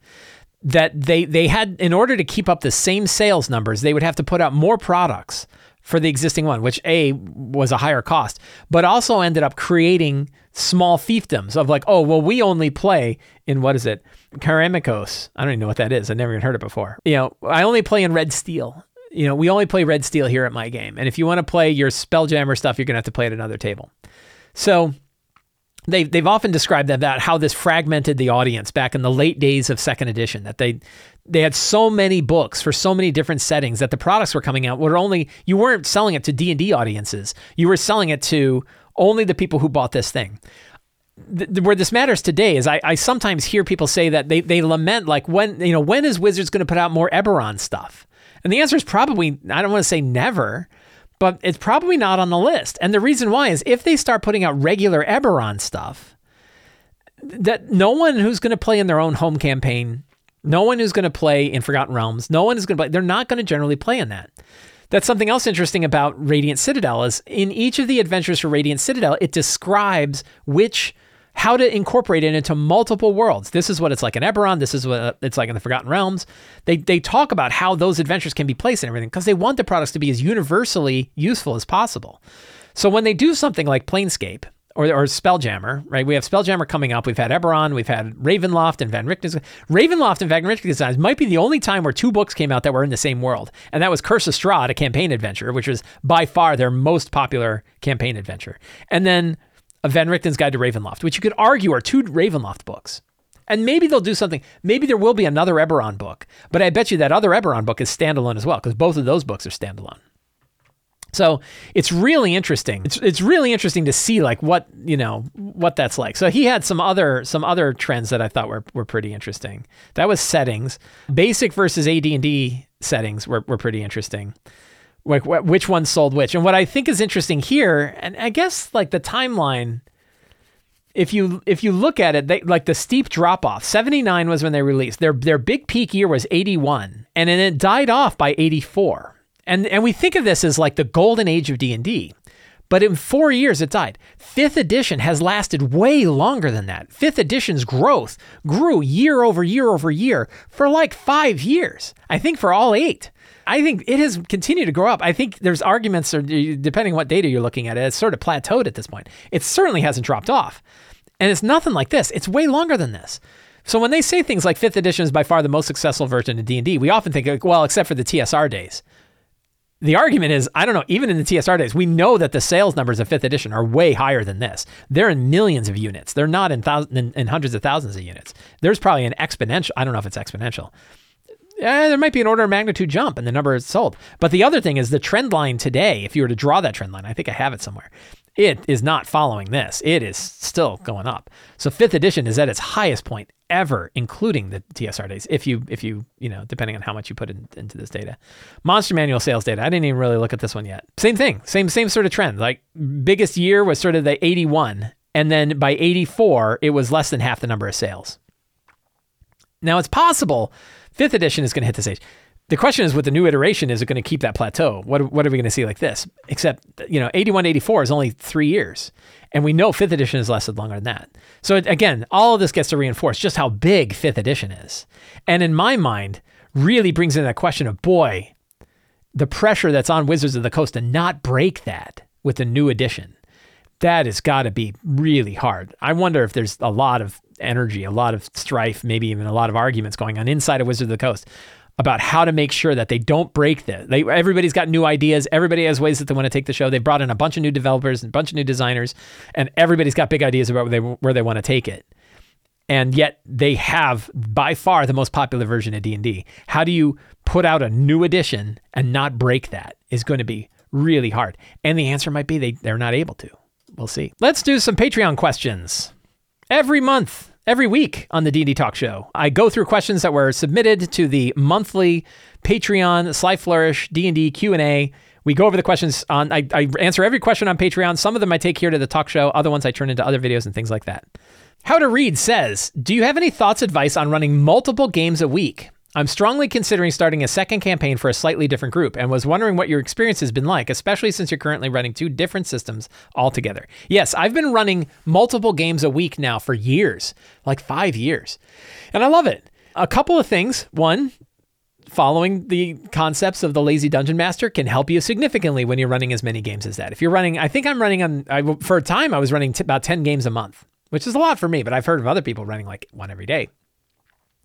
that they they had in order to keep up the same sales numbers, they would have to put out more products for the existing one, which a was a higher cost, but also ended up creating small fiefdoms of like, oh well, we only play in what is it, Karameikos I don't even know what that is. I never even heard it before. You know, I only play in Red Steel. You know, we only play Red Steel here at my game, and if you want to play your Spelljammer stuff, you're gonna have to play at another table. So they've they've often described that how this fragmented the audience back in the late days of second edition that they they had so many books for so many different settings that the products were coming out were only you weren't selling it to D&D audiences. You were selling it to only the people who bought this thing. The, where this matters today is I, I sometimes hear people say that they, they lament like when you know when is Wizards going to put out more Eberron stuff? And the answer is probably I don't want to say never but it's probably not on the list. And the reason why is if they start putting out regular Eberron stuff, that no one who's going to play in their own home campaign, no one who's going to play in Forgotten Realms, no one is going to play, they're not going to generally play in that. That's something else interesting about Radiant Citadel is in each of the adventures for Radiant Citadel, it describes which how to incorporate it into multiple worlds. This is what it's like in Eberron. This is what uh, it's like in the Forgotten Realms. They they talk about how those adventures can be placed and everything because they want the products to be as universally useful as possible. So when they do something like Planescape or, or Spelljammer, right? We have Spelljammer coming up. We've had Eberron, we've had Ravenloft and Van Richten's. Ravenloft and Van Richten's designs might be the only time where two books came out that were in the same world, and that was Curse of Strahd, a campaign adventure, which was by far their most popular campaign adventure. And then Van Richten's Guide to Ravenloft, which you could argue are two Ravenloft books. And maybe they'll do something. Maybe there will be another Eberron book, but I bet you that other Eberron book is standalone as well, because both of those books are standalone. So it's really interesting. It's, it's really interesting to see like what you know what that's like. So he had some other some other trends that I thought were, were pretty interesting. That was settings, basic versus AD and D settings were, were pretty interesting like which one sold which. And what I think is interesting here, and I guess like the timeline, if you if you look at it, they like the steep drop off. 79 was when they released. Their their big peak year was 81, and then it died off by 84. And and we think of this as like the golden age of D&D. But in four years, it died. Fifth edition has lasted way longer than that. Fifth edition's growth grew year over year over year for like five years. I think for all eight. I think it has continued to grow up. I think there's arguments, or depending on what data you're looking at, it's sort of plateaued at this point. It certainly hasn't dropped off. And it's nothing like this. It's way longer than this. So when they say things like fifth edition is by far the most successful version of D&D, we often think, well, except for the TSR days. The argument is, I don't know, even in the TSR days, we know that the sales numbers of fifth edition are way higher than this. They're in millions of units. They're not in, thousands, in, in hundreds of thousands of units. There's probably an exponential, I don't know if it's exponential, eh, there might be an order of magnitude jump in the number sold. But the other thing is the trend line today, if you were to draw that trend line, I think I have it somewhere, it is not following this. It is still going up. So fifth edition is at its highest point ever, including the TSR days. If you, if you, you know, depending on how much you put in, into this data, Monster Manual sales data. I didn't even really look at this one yet. Same thing, same same sort of trend. Like biggest year was sort of the 81, and then by 84, it was less than half the number of sales. Now it's possible Fifth edition is going to hit this age. The question is, with the new iteration, is it going to keep that plateau? What, what are we going to see like this? Except, you know, 81, 84 is only three years. And we know fifth edition has lasted longer than that. So again, all of this gets to reinforce just how big fifth edition is. And in my mind, really brings in that question of, boy, the pressure that's on Wizards of the Coast to not break that with the new edition. That has got to be really hard. I wonder if there's a lot of energy, a lot of strife, maybe even a lot of arguments going on inside of Wizard of the Coast about how to make sure that they don't break this. They, everybody's got new ideas. Everybody has ways that they want to take the show. They brought in a bunch of new developers and a bunch of new designers, and everybody's got big ideas about where they, where they want to take it. And yet they have by far the most popular version of D&D. How do you put out a new edition and not break that is going to be really hard. And the answer might be they, they're not able to. We'll see. Let's do some Patreon questions. Every month, every week on the D&D Talk Show, I go through questions that were submitted to the monthly Patreon Sly Flourish D&D Q&A. We go over the questions on. I, I answer every question on Patreon. Some of them I take here to the talk show. Other ones I turn into other videos and things like that. How to Read says, "Do you have any thoughts, advice on running multiple games a week? I'm strongly considering starting a second campaign for a slightly different group and was wondering what your experience has been like, especially since you're currently running two different systems altogether. Yes, I've been running multiple games a week now for years, like five years, and I love it. a couple of things. One, following the concepts of the lazy dungeon master can help you significantly when you're running as many games as that. If you're running, I think I'm running on, I, for a time, I was running t- about 10 games a month, which is a lot for me, but I've heard of other people running like one every day.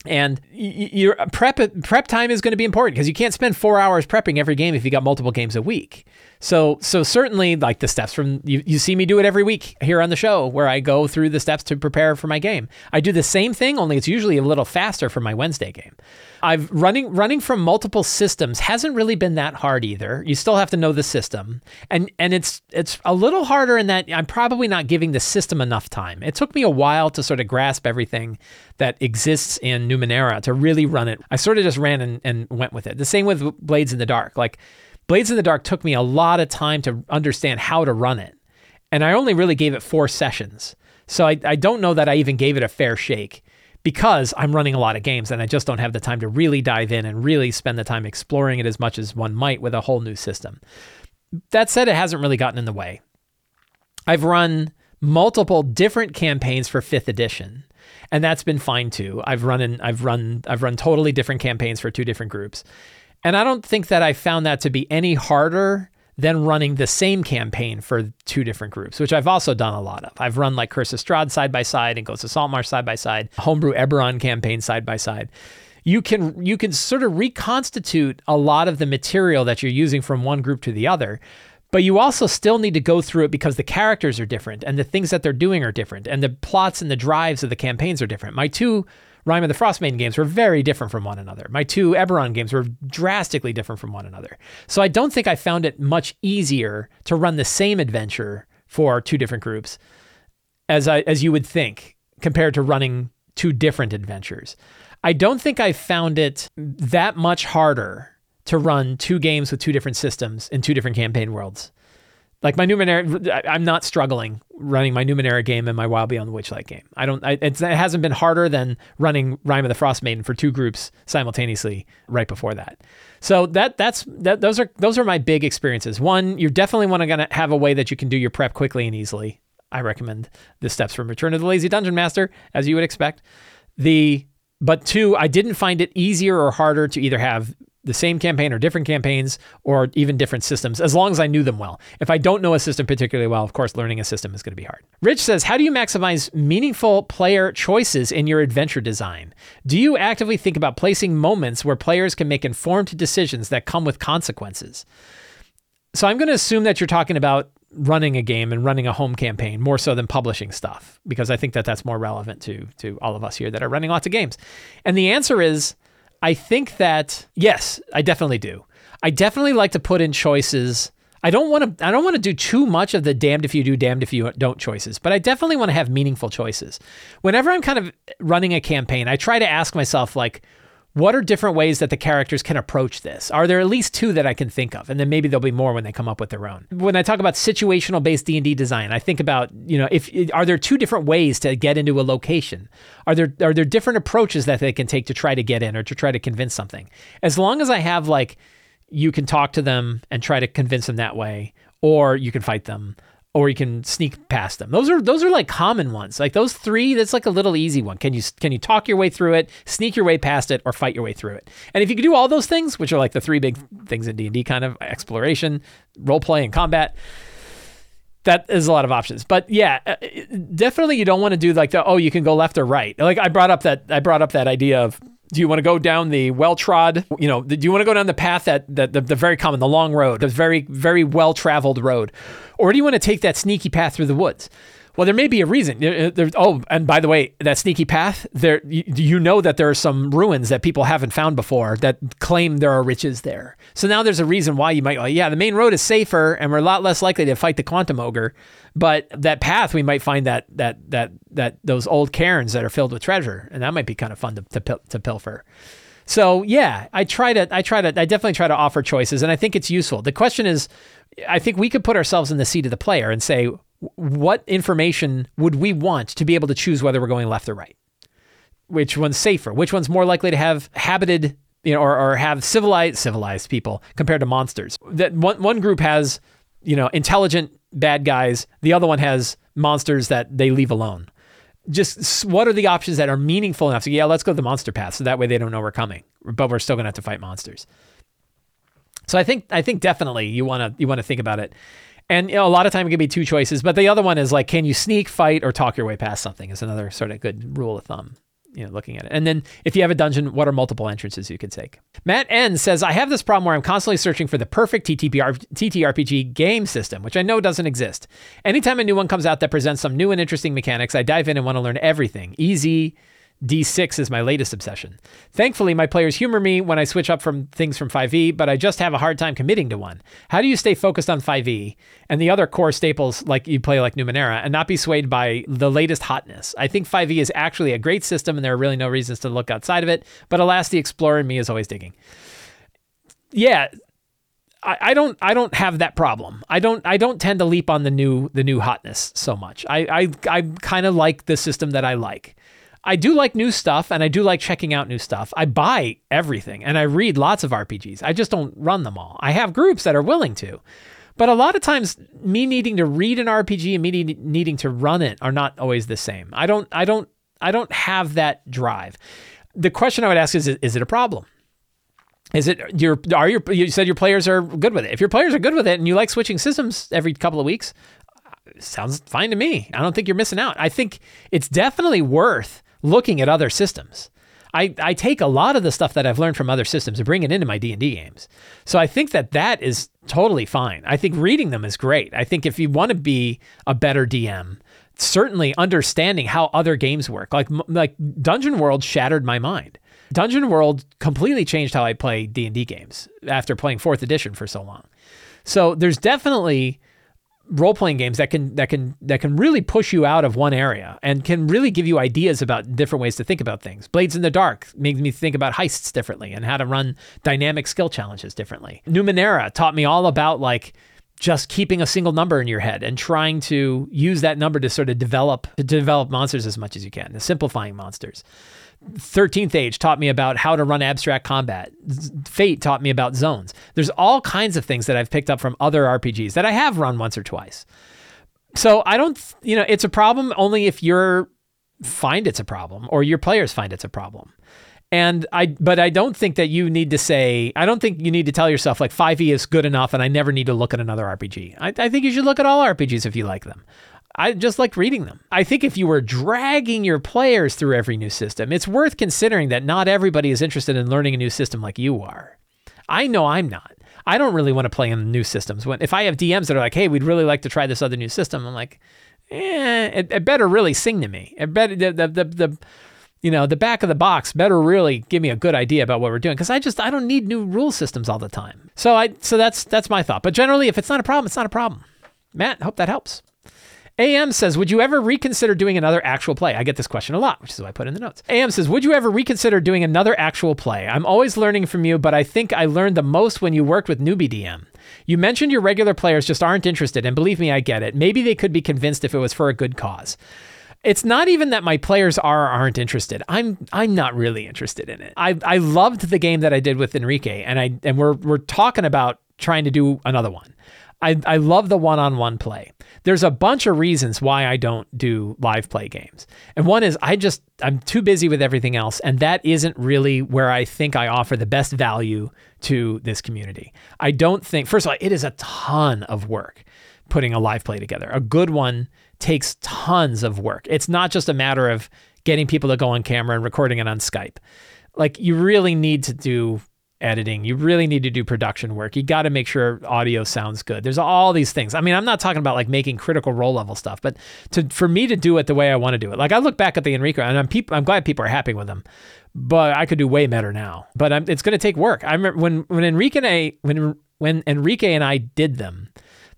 And your prep prep time is going to be important because you can't spend four hours prepping every game if you got multiple games a week. So so certainly like the steps from you, you see me do it every week here on the show where I go through the steps to prepare for my game. I do the same thing, only it's usually a little faster for my Wednesday game. I've running running from multiple systems hasn't really been that hard either. You still have to know the system, and and it's it's a little harder in that I'm probably not giving the system enough time. It took me a while to sort of grasp everything that exists in Numenera to really run it. I sort of just ran and, and went with it. The same with Blades in the Dark. Like Blades in the Dark took me a lot of time to understand how to run it, and I only really gave it four sessions. So I, I don't know that I even gave it a fair shake because I'm running a lot of games and I just don't have the time to really dive in and really spend the time exploring it as much as one might with a whole new system. That said, it hasn't really gotten in the way. I've run multiple different campaigns for 5th edition and that's been fine too. I've run in, I've run I've run totally different campaigns for two different groups. And I don't think that I found that to be any harder than running the same campaign for two different groups, which I've also done a lot of. I've run like Curse of Strahd side by side and Ghosts of Saltmarsh side by side, Homebrew Eberron campaign side by side. You can you can sort of reconstitute a lot of the material that you're using from one group to the other, but you also still need to go through it because the characters are different and the things that they're doing are different and the plots and the drives of the campaigns are different. My two Rime of the Frostmaiden games were very different from one another. My two Eberron games were drastically different from one another. So I don't think I found it much easier to run the same adventure for two different groups as I, as you would think compared to running two different adventures. I don't think I found it that much harder to run two games with two different systems in two different campaign worlds like my Numenera, I'm not struggling running my Numenera game and my Wild Beyond the Witchlight game. I don't. I, it hasn't been harder than running Rime of the Frostmaiden for two groups simultaneously right before that. So that that's that. Those are those are my big experiences. One, you definitely want to gonna have a way that you can do your prep quickly and easily. I recommend the steps from Return of the Lazy Dungeon Master, as you would expect. The but two, I didn't find it easier or harder to either have the same campaign or different campaigns or even different systems as long as I knew them well. If I don't know a system particularly well, of course, learning a system is going to be hard. Rich says, How do you maximize meaningful player choices in your adventure design? Do you actively think about placing moments where players can make informed decisions that come with consequences? So I'm going to assume that you're talking about running a game and running a home campaign more so than publishing stuff because I think that that's more relevant to to all of us here that are running lots of games. And the answer is I think that yes, I definitely do. I definitely like to put in choices. I don't want to I don't want to do too much of the damned if you do damned if you don't choices, but I definitely want to have meaningful choices. Whenever I'm kind of running a campaign, I try to ask myself like what are different ways that the characters can approach this? Are there at least two that I can think of? And then maybe there'll be more when they come up with their own. When I talk about situational based D&D design, I think about, you know, if are there two different ways to get into a location? Are there are there different approaches that they can take to try to get in or to try to convince something? As long as I have like you can talk to them and try to convince them that way or you can fight them or you can sneak past them. Those are those are like common ones. Like those three, that's like a little easy one. Can you can you talk your way through it, sneak your way past it, or fight your way through it? And if you can do all those things, which are like the three big things in D and D, kind of exploration, role play, and combat. That is a lot of options, but yeah, uh, definitely you don't want to do like the oh you can go left or right. Like I brought up that I brought up that idea of do you want to go down the well trod, you know, do you want to go down the path that, that the, the very common, the long road, the very, very well traveled road? Or do you want to take that sneaky path through the woods? Well, there may be a reason. Uh, there, oh, and by the way, that sneaky path, there you, know that there are some ruins that people haven't found before that claim there are riches there. So now there's a reason why you might. Yeah, the main road is safer, and we're a lot less likely to fight the quantum ogre. But that path, we might find that that that that those old cairns that are filled with treasure, and that might be kind of fun to to, to pilfer. So yeah, I try to I try to I definitely try to offer choices, and I think it's useful. The question is, I think we could put ourselves in the seat of the player and say, what information would we want to be able to choose whether we're going left or right? Which one's safer? Which one's more likely to have habited, you know, or, or have civilized civilized people compared to monsters? That one one group has, you know, intelligent bad guys. The other one has monsters that they leave alone. just what are the options that are meaningful enough? So yeah, let's go the monster path. So that way they don't know we're coming, but we're still gonna have to fight monsters. So I think I think definitely you wanna you wanna think about it. And you know, a lot of time it can be two choices, but the other one is like, can you sneak, fight, or talk your way past something? Is another sort of good rule of thumb you know, looking at it. And then if you have a dungeon, what are multiple entrances you can take? Matt N says, I have this problem where I'm constantly searching for the perfect TTR, TTRPG game system, which I know doesn't exist. Anytime a new one comes out that presents some new and interesting mechanics, I dive in and want to learn everything. Easy, D6 is my latest obsession. Thankfully, my players humor me when I switch up from things from 5e, but I just have a hard time committing to one. How do you stay focused on 5e and the other core staples like you play like Numenera and not be swayed by the latest hotness? I think 5e is actually a great system and there are really no reasons to look outside of it, but alas, the explorer in me is always digging. Yeah, I, don't I don't have that problem. I don't I don't tend to leap on the new the new hotness so much. I I, I kind of like the system that I like. I do like new stuff and I do like checking out new stuff. I buy everything and I read lots of RPGs. I just don't run them all. I have groups that are willing to. But a lot of times me needing to read an RPG and me needing to run it are not always the same. I don't I don't I don't have that drive. The question I would ask is is it a problem? Is it your are your you said your players are good with it. If your players are good with it and you like switching systems every couple of weeks, sounds fine to me. I don't think you're missing out. I think it's definitely worth looking at other systems. I, I take a lot of the stuff that I've learned from other systems and bring it into my D&D games. So I think that that is totally fine. I think reading them is great. I think if you want to be a better DM, certainly understanding how other games work. Like like Dungeon World shattered my mind. Dungeon World completely changed how I play D&D games after playing 4th edition for so long. So there's definitely role playing games that can that can that can really push you out of one area and can really give you ideas about different ways to think about things. Blades in the Dark made me think about heists differently and how to run dynamic skill challenges differently. Numenera taught me all about like just keeping a single number in your head and trying to use that number to sort of develop to develop monsters as much as you can, simplifying monsters. 13th Age taught me about how to run abstract combat. Fate taught me about zones. There's all kinds of things that I've picked up from other RPGs that I have run once or twice. So I don't, you know, it's a problem only if you're find it's a problem or your players find it's a problem. And I, but I don't think that you need to say, I don't think you need to tell yourself like 5e is good enough and I never need to look at another RPG. I, I think you should look at all RPGs if you like them. I just like reading them. I think if you were dragging your players through every new system, it's worth considering that not everybody is interested in learning a new system like you are. I know I'm not. I don't really want to play in new systems. When if I have DMs that are like, "Hey, we'd really like to try this other new system," I'm like, "Eh, it, it better really sing to me. It better the, the the the you know the back of the box better really give me a good idea about what we're doing because I just I don't need new rule systems all the time. So I so that's that's my thought. But generally, if it's not a problem, it's not a problem. Matt, hope that helps. AM says, Would you ever reconsider doing another actual play? I get this question a lot, which is why I put in the notes. AM says, Would you ever reconsider doing another actual play? I'm always learning from you, but I think I learned the most when you worked with Newbie DM. You mentioned your regular players just aren't interested, and believe me, I get it. Maybe they could be convinced if it was for a good cause. It's not even that my players are or aren't interested. I'm I'm not really interested in it. I, I loved the game that I did with Enrique, and I and we're we're talking about trying to do another one. I, I love the one-on-one play there's a bunch of reasons why I don't do live play games. And one is I just, I'm too busy with everything else. And that isn't really where I think I offer the best value to this community. I don't think, first of all, it is a ton of work putting a live play together. A good one takes tons of work. It's not just a matter of getting people to go on camera and recording it on Skype. Like you really need to do editing. You really need to do production work. You got to make sure audio sounds good. There's all these things. I mean, I'm not talking about like making critical role level stuff, but to for me to do it the way I want to do it. Like I look back at the Enrique and I'm peop- I'm glad people are happy with them, but I could do way better now. But I'm, it's going to take work. I remember when when Enrique and I when when Enrique and I did them,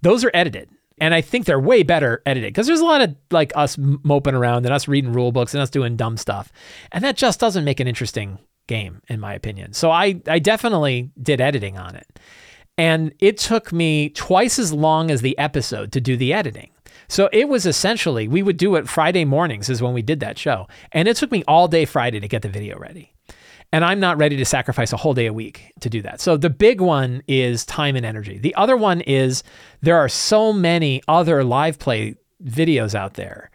those are edited. And I think they're way better edited because there's a lot of like us moping around and us reading rule books and us doing dumb stuff. And that just doesn't make an interesting game, in my opinion. So I, I definitely did editing on it. And it took me twice as long as the episode to do the editing. So it was essentially, we would do it Friday mornings, is when we did that show. And it took me all day Friday to get the video ready. And I'm not ready to sacrifice a whole day a week to do that. So the big one is time and energy. The other one is there are so many other live play videos out there.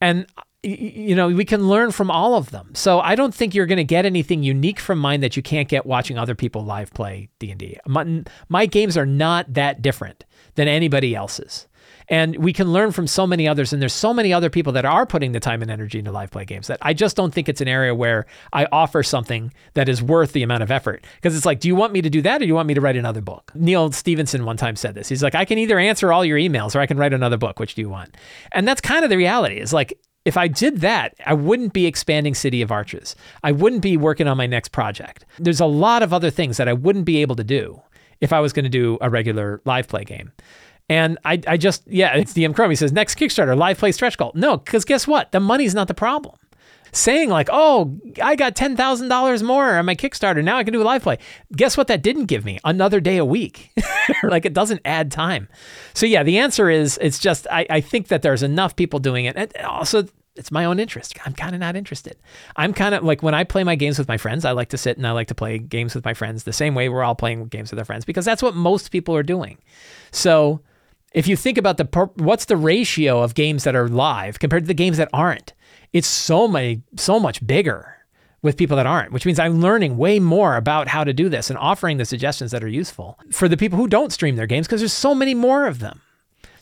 And you know, we can learn from all of them. So I don't think you're going to get anything unique from mine that you can't get watching other people live play D&D. My, my games are not that different than anybody else's. And we can learn from so many others. And there's so many other people that are putting the time and energy into live play games that I just don't think it's an area where I offer something that is worth the amount of effort. Because it's like, do you want me to do that or do you want me to write another book? Neal Stephenson one time said this. He's like, I can either answer all your emails or I can write another book. Which do you want? And that's kind of the reality. Is like, if I did that, I wouldn't be expanding City of Arches. I wouldn't be working on my next project. There's a lot of other things that I wouldn't be able to do if I was going to do a regular live play game. And I, I just, yeah, it's DM Chrome. He says, next Kickstarter, live play stretch goal. No, because guess what? The money's not the problem. Saying like, oh, I got $10,000 more on my Kickstarter. Now I can do a live play. Guess what that didn't give me? Another day a week. like it doesn't add time. So yeah, the answer is it's just, I, I think that there's enough people doing it. And also, it's my own interest. I'm kind of not interested. I'm kind of like when I play my games with my friends, I like to sit and I like to play games with my friends the same way we're all playing games with our friends because that's what most people are doing. So if you think about the what's the ratio of games that are live compared to the games that aren't, it's so many so much bigger with people that aren't, which means I'm learning way more about how to do this and offering the suggestions that are useful for the people who don't stream their games because there's so many more of them.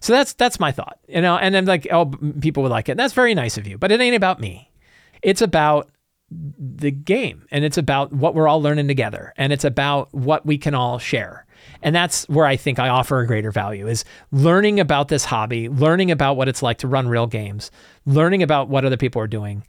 So that's that's my thought, you know. And I'm like, oh, people would like it. And That's very nice of you, but it ain't about me. It's about the game, and it's about what we're all learning together, and it's about what we can all share. And that's where I think I offer a greater value is learning about this hobby, learning about what it's like to run real games, learning about what other people are doing,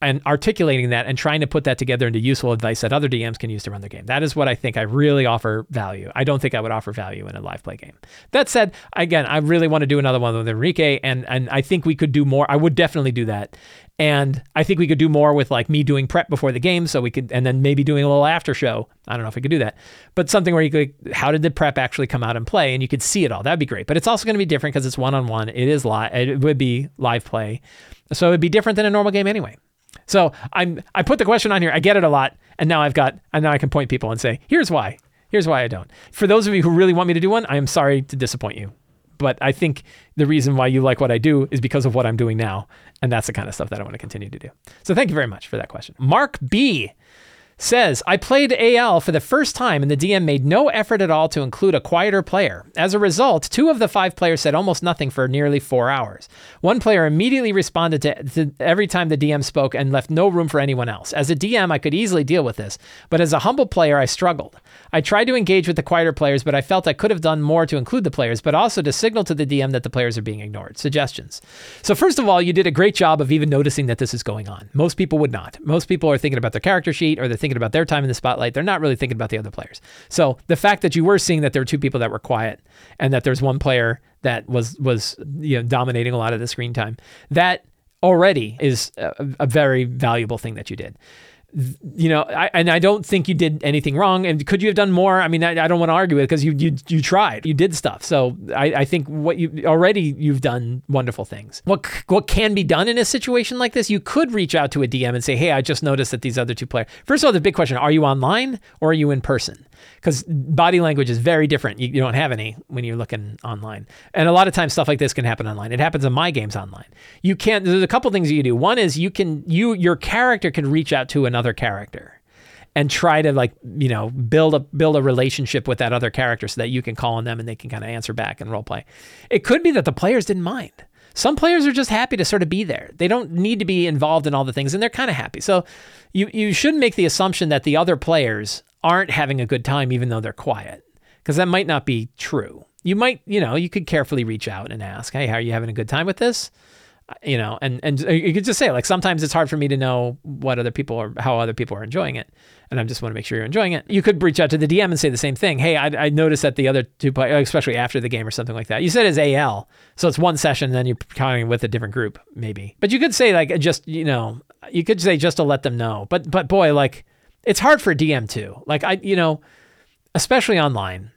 and articulating that and trying to put that together into useful advice that other DMs can use to run their game. That is what I think I really offer value. I don't think I would offer value in a live play game. That said, again, I really want to do another one with Enrique, and and I think we could do more. I would definitely do that. And I think we could do more with like me doing prep before the game, so we could, and then maybe doing a little after show. I don't know if we could do that, but something where you could, how did the prep actually come out and play, and you could see it all. That'd be great. But it's also going to be different because it's one on one. It is live. It would be live play, so it'd be different than a normal game anyway. So I'm I put the question on here. I get it a lot, and now I've got and now I can point people and say, here's why. Here's why I don't. For those of you who really want me to do one, I am sorry to disappoint you. But I think the reason why you like what I do is because of what I'm doing now. And that's the kind of stuff that I want to continue to do. So thank you very much for that question. Mark B says, I played AL for the first time and the DM made no effort at all to include a quieter player. As a result, two of the five players said almost nothing for nearly four hours. One player immediately responded to, to, every time the DM spoke and left no room for anyone else. As a DM, I could easily deal with this, but as a humble player, I struggled. I tried to engage with the quieter players, but I felt I could have done more to include the players, but also to signal to the DM that the players are being ignored. Suggestions. So, first of all, you did a great job of even noticing that this is going on. Most people would not. Most people are thinking about their character sheet or they're thinking thinking about their time in the spotlight. They're not really thinking about the other players. So the fact that you were seeing that there were two people that were quiet and that there's one player that was was you know dominating a lot of the screen time, that already is a, a very valuable thing that you did you know, I, and I don't think you did anything wrong. And could you have done more? I mean, I, I don't want to argue with it because you, you you tried, you did stuff. So I, I think what you already you've done wonderful things. What what can be done in a situation like this? You could reach out to a DM and say, Hey, I just noticed that these other two players. First of all, the big question: Are you online or are you in person? because body language is very different. You, you, don't have any when you're looking online. And a lot of times stuff like this can happen online. It happens in my games online. You can't, there's a couple things you do. One is you can, you, your character can reach out to another character and try to like, you know, build a, build a relationship with that other character so that you can call on them and they can kind of answer back and role play. It could be that the players didn't mind. Some players are just happy to sort of be there. They don't need to be involved in all the things and they're kind of happy. So you, you shouldn't make the assumption that the other players aren't having a good time even though they're quiet because that might not be true. You might, you know, you could carefully reach out and ask, "Hey, how are you having a good time with this?" You know, and and you could just say like sometimes it's hard for me to know what other people are how other people are enjoying it, and I just want to make sure you're enjoying it. You could reach out to the DM and say the same thing. Hey, I, I noticed that the other two players, especially after the game or something like that. You said it's AL, so it's one session, then you're talking with a different group, maybe. But you could say like just you know, you could say just to let them know. But but boy, like it's hard for DM too. Like I, you know, especially online,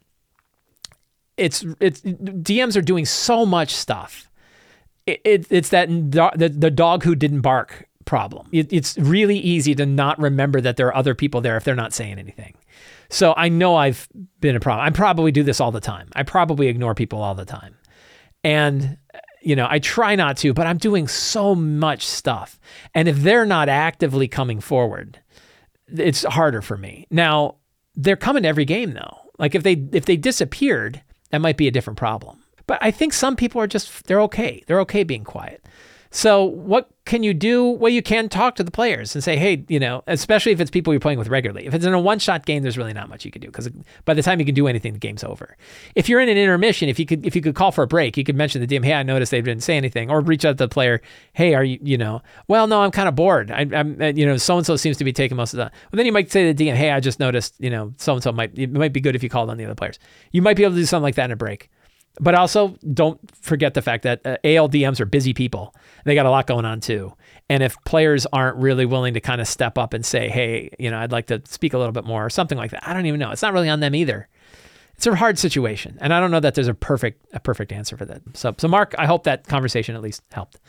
it's it's DMs are doing so much stuff. It, it it's that the, the dog who didn't bark problem. It, it's really easy to not remember that there are other people there if they're not saying anything. So I know I've been a problem. I probably do this all the time. I probably ignore people all the time. And you know, I try not to, but I'm doing so much stuff. And if they're not actively coming forward, it's harder for me. Now, they're coming to every game though. Like if they if they disappeared, that might be a different problem. But I think some people are just they're okay. They're okay being quiet. So what can you do? Well, you can talk to the players and say, hey, you know, especially if it's people you're playing with regularly. If it's in a one-shot game, there's really not much you can do because by the time you can do anything, the game's over. If you're in an intermission, if you could, if you could call for a break, you could mention the DM, hey, I noticed they didn't say anything, or reach out to the player, hey, are you, you know, well, no, I'm kind of bored. I, am uh, you know, so and so seems to be taking most of the. Well, then you might say to the DM, hey, I just noticed, you know, so and so might it might be good if you called on the other players. You might be able to do something like that in a break. But also, don't forget the fact that uh, ALDMs are busy people. They got a lot going on too. And if players aren't really willing to kind of step up and say, hey, you know, I'd like to speak a little bit more or something like that, I don't even know. It's not really on them either. It's a hard situation. And I don't know that there's a perfect a perfect answer for that. So, so Mark, I hope that conversation at least helped.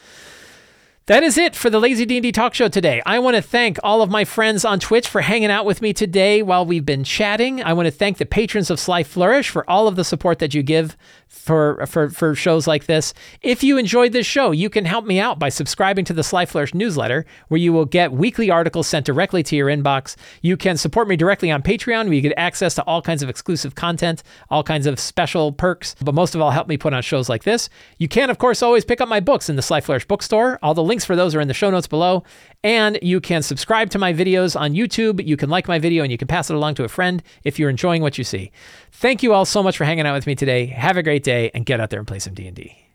That is it for the Lazy D&D Talk Show today. I want to thank all of my friends on Twitch for hanging out with me today while we've been chatting. I want to thank the patrons of Sly Flourish for all of the support that you give for for for shows like this. If you enjoyed this show, you can help me out by subscribing to the Sly Flourish newsletter, where you will get weekly articles sent directly to your inbox. You can support me directly on Patreon, where you get access to all kinds of exclusive content, all kinds of special perks, but most of all, help me put on shows like this. You can, of course, always pick up my books in the Sly Flourish bookstore. All the links for those are in the show notes below. And you can subscribe to my videos on YouTube. You can like my video and you can pass it along to a friend if you're enjoying what you see. Thank you all so much for hanging out with me today. Have a great day and get out there and play some D&D.